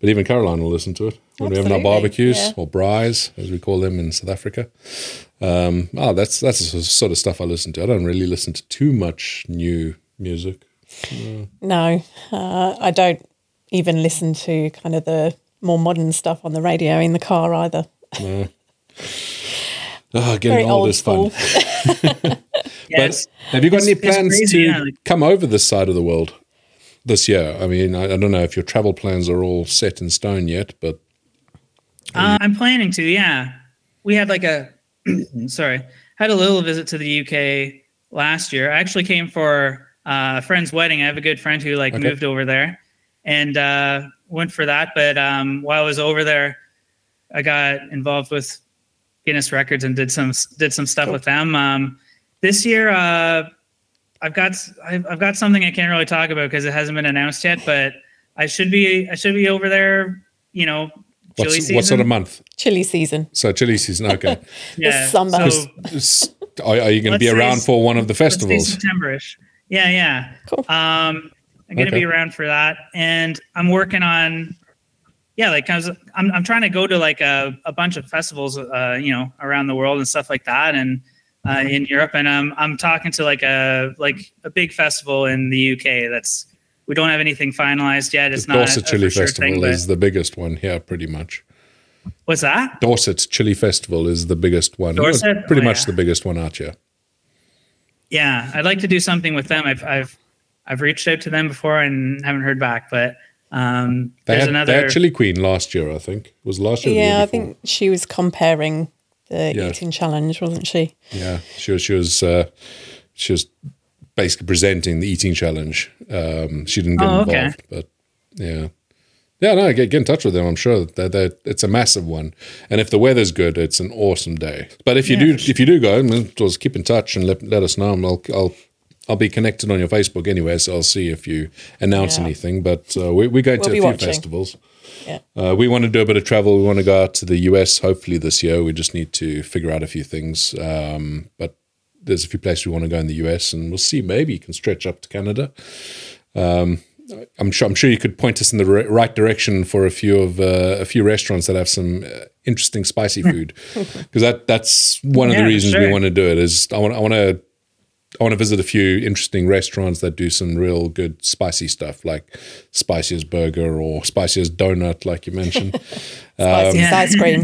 But even Caroline will listen to it when Absolutely. we have our barbecues yeah. or braais, as we call them in South Africa. Um, oh, that's that's the sort of stuff I listen to. I don't really listen to too much new music. No, no uh, I don't even listen to kind of the more modern stuff on the radio in the car either. No. Oh, [LAUGHS] getting Very old, old is fun. [LAUGHS] yes. But have you got it's, any plans crazy, to yeah. come over this side of the world this year? I mean, I, I, don't know if your travel plans are all set in stone yet, but uh, I'm planning to. Yeah, we had like a [CLEARS THROAT] sorry, had a little visit to the UK last year. I actually came for uh, a friend's wedding. I have a good friend who like okay. moved over there, and uh, went for that. But um, while I was over there, I got involved with Guinness Records and did some did some stuff cool. with them. Um, this year, uh, I've got I've, I've got something I can't really talk about because it hasn't been announced yet. But I should be I should be over there. You know, What's, what sort of month? Chili season. So chili season. Okay. [LAUGHS] yeah. summer. So, are, are, you going to be around for one of the festivals? Septemberish. Yeah, yeah. Cool. Um, I'm going to okay. be around for that, and I'm working on. Yeah, like I was, I'm, I'm trying to go to like a, a bunch of festivals, uh, you know, around the world and stuff like that, and uh, in Europe, and I'm I'm talking to like a like a big festival in the UK that's we don't have anything finalized yet. It's the not Dorset Chili sure Festival thing, is the biggest one here, pretty much. What's that? Dorset Chili Festival is the biggest one. Dorset, pretty oh, much yeah. the biggest one out here. Yeah, I'd like to do something with them. I've I've I've reached out to them before and haven't heard back, but um, they there's had, another. They had Chilli Queen last year, I think. Was last year? Yeah, I think she was comparing the yeah. eating challenge, wasn't she? Yeah, she was. She was. Uh, she was basically presenting the eating challenge. Um, she didn't get oh, involved, okay. but yeah. Yeah, no, get, get in touch with them. I'm sure that, that it's a massive one, and if the weather's good, it's an awesome day. But if you yeah. do, if you do go, just keep in touch and let, let us know. I'll, I'll I'll be connected on your Facebook anyway, so I'll see if you announce yeah. anything. But uh, we, are going we'll to a few watching. festivals. Yeah. Uh, we want to do a bit of travel. We want to go out to the US hopefully this year. We just need to figure out a few things. Um, but there's a few places we want to go in the US, and we'll see. Maybe you can stretch up to Canada. Um, I'm sure. I'm sure you could point us in the right direction for a few of uh, a few restaurants that have some uh, interesting spicy [LAUGHS] food, because that that's one yeah, of the reasons sure. we want to do it. Is I want I want to I want to visit a few interesting restaurants that do some real good spicy stuff, like Spiciest Burger or Spiciest Donut, like you mentioned. [LAUGHS] Spiciest um, ice cream.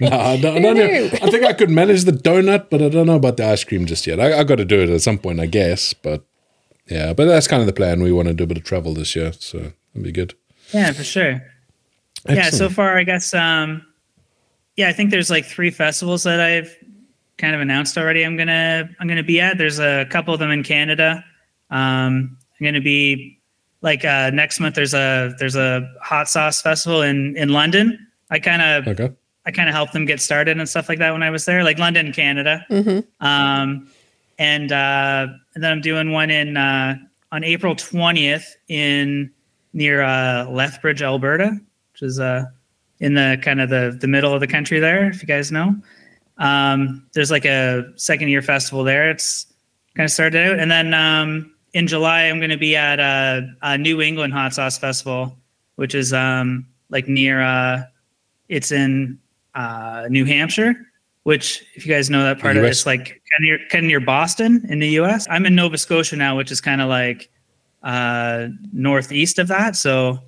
no, no, no, no, I think I could manage the donut, but I don't know about the ice cream just yet. I, I got to do it at some point, I guess. But yeah, but that's kind of the plan. We want to do a bit of travel this year, so that'd be good. Yeah, for sure. Excellent. Yeah, so far, I guess. um Yeah, I think there's like three festivals that I've kind of announced already. I'm gonna I'm gonna be at. There's a couple of them in Canada. Um, I'm gonna be like uh, next month. There's a there's a hot sauce festival in in London. I kind of okay. I kind of helped them get started and stuff like that when I was there, like London, Canada. Mm-hmm. Um, and, uh, and then I'm doing one in uh, on April 20th in near uh, Lethbridge, Alberta, which is uh, in the kind of the the middle of the country there. If you guys know. Um, there's like a second year festival there. It's kind of started out, and then um, in July I'm going to be at a, a, New England Hot Sauce Festival, which is um, like near. Uh, it's in uh, New Hampshire, which if you guys know that part of it, it's like kind of, near, kind of near Boston in the U.S. I'm in Nova Scotia now, which is kind of like uh, northeast of that, so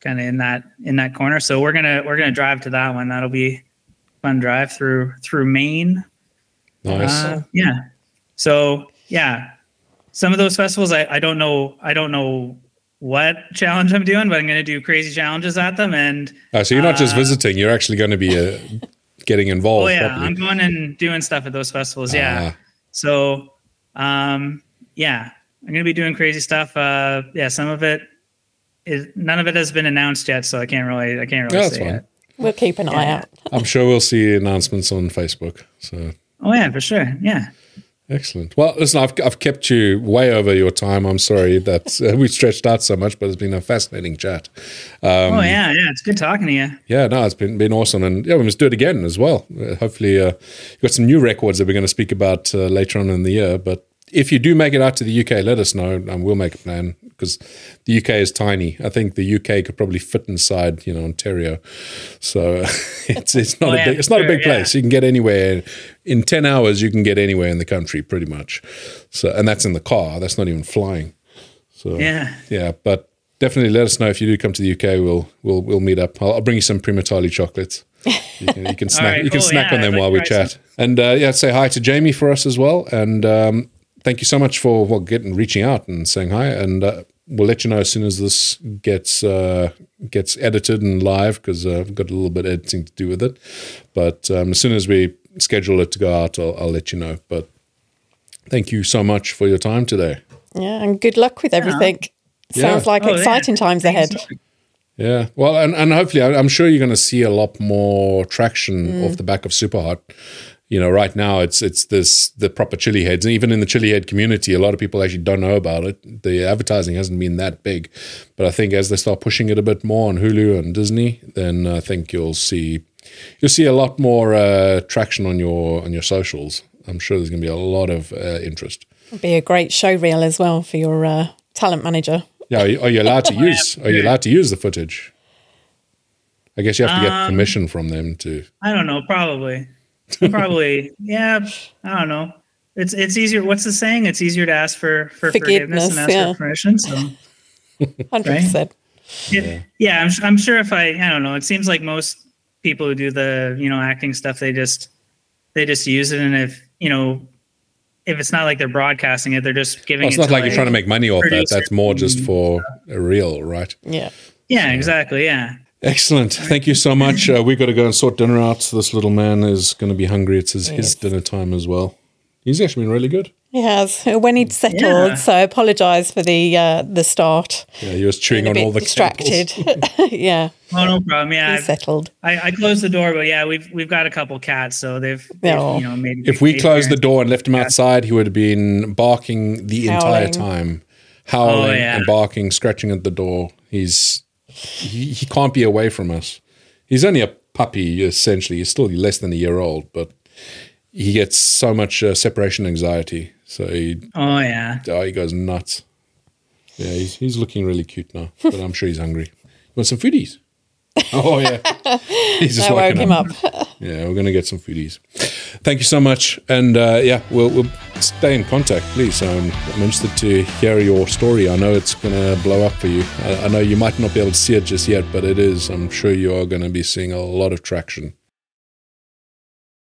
kind of in that in that corner. So we're gonna we're gonna drive to that one. That'll be fun drive through through Maine. Nice. Uh, yeah. So yeah, some of those festivals I, I don't know I don't know what challenge I'm doing, but I'm going to do crazy challenges at them. And oh, so you're not uh, just visiting; you're actually going to be uh, getting involved. Oh yeah, properly. I'm going and doing stuff at those festivals. Yeah. Ah. So um, yeah, I'm going to be doing crazy stuff. Uh, yeah, some of it is none of it has been announced yet, so I can't really I can't really yeah, say it. We'll keep an eye out. [LAUGHS] I'm sure we'll see announcements on Facebook. So. Oh yeah, for sure. Yeah. Excellent. Well, listen, I've, I've kept you way over your time. I'm sorry that [LAUGHS] uh, we've stretched out so much, but it's been a fascinating chat. Um, oh yeah, yeah, it's good talking to you. Yeah, no, it's been been awesome, and yeah, we must do it again as well. Uh, hopefully, uh, you've got some new records that we're going to speak about uh, later on in the year. But if you do make it out to the UK, let us know, and we'll make a plan because the UK is tiny. I think the UK could probably fit inside, you know, Ontario. So [LAUGHS] it's it's not oh, a big it's not sure, a big place. Yeah. You can get anywhere in ten hours. You can get anywhere in the country, pretty much. So and that's in the car. That's not even flying. So yeah, yeah, but. Definitely let us know if you do come to the UK. We'll we'll we'll meet up. I'll, I'll bring you some Primotalii chocolates. You can, you can [LAUGHS] snack right, you can cool, snack yeah, on them while we chat. Some. And uh, yeah, say hi to Jamie for us as well. And um, thank you so much for well, getting reaching out and saying hi. And uh, we'll let you know as soon as this gets uh, gets edited and live because uh, I've got a little bit of editing to do with it. But um, as soon as we schedule it to go out, I'll, I'll, let you know. But thank you so much for your time today. Yeah, and good luck with everything. Yeah. Sounds like oh, exciting yeah. times ahead. Yeah, well, and, and hopefully, I'm sure you're going to see a lot more traction mm. off the back of Superhot you know, right now it's it's this the proper chili heads, and even in the chili head community, a lot of people actually don't know about it. The advertising hasn't been that big, but I think as they start pushing it a bit more on Hulu and Disney, then I think you'll see you'll see a lot more uh, traction on your on your socials. I'm sure there's going to be a lot of uh, interest. It'd be a great show reel as well for your uh, talent manager. Yeah, are you, are you allowed to [LAUGHS] use? Are you allowed to use the footage? I guess you have to get um, permission from them to. I don't know. Probably. Probably, yeah. I don't know. It's it's easier. What's the saying? It's easier to ask for for forgiveness, forgiveness and ask yeah. for permission. So, [LAUGHS] hundred right? percent. Yeah, yeah. I'm I'm sure if I I don't know. It seems like most people who do the you know acting stuff, they just they just use it, and if you know if it's not like they're broadcasting it, they're just giving. Well, it's it not like, like, you're trying to make money off that. That's more just for a reel, right? Yeah. Yeah. So. Exactly. Yeah. Excellent. Thank you so much. Uh, we've got to go and sort dinner out. This little man is going to be hungry. It's his, yes. his dinner time as well. He's actually been really good. He has. When he'd settled, yeah. so I apologise for the uh, the start. Yeah, he was chewing on all the distracted. [LAUGHS] [LAUGHS] yeah. Oh no problem. Yeah, he settled. I, I, closed the door, but yeah, we've we've got a couple cats, so they've, they've you know maybe. If we closed the door and left him outside, he would have been barking the howling. entire time, howling oh, yeah. and barking, scratching at the door. He's he, he can't be away from us. He's only a puppy, essentially. He's still less than a year old, but he gets so much uh, separation anxiety. So he, oh yeah, oh, he goes nuts. Yeah, he's, he's looking really cute now, but I'm sure he's hungry. You want some foodies? [LAUGHS] Oh yeah, he's just woke him up. up. [LAUGHS] yeah, we're gonna get some foodies. Thank you so much, and uh, yeah, we'll, we'll stay in contact, please. I'm, I'm interested to hear your story. I know it's gonna blow up for you. I, I know you might not be able to see it just yet, but it is. I'm sure you are going to be seeing a lot of traction.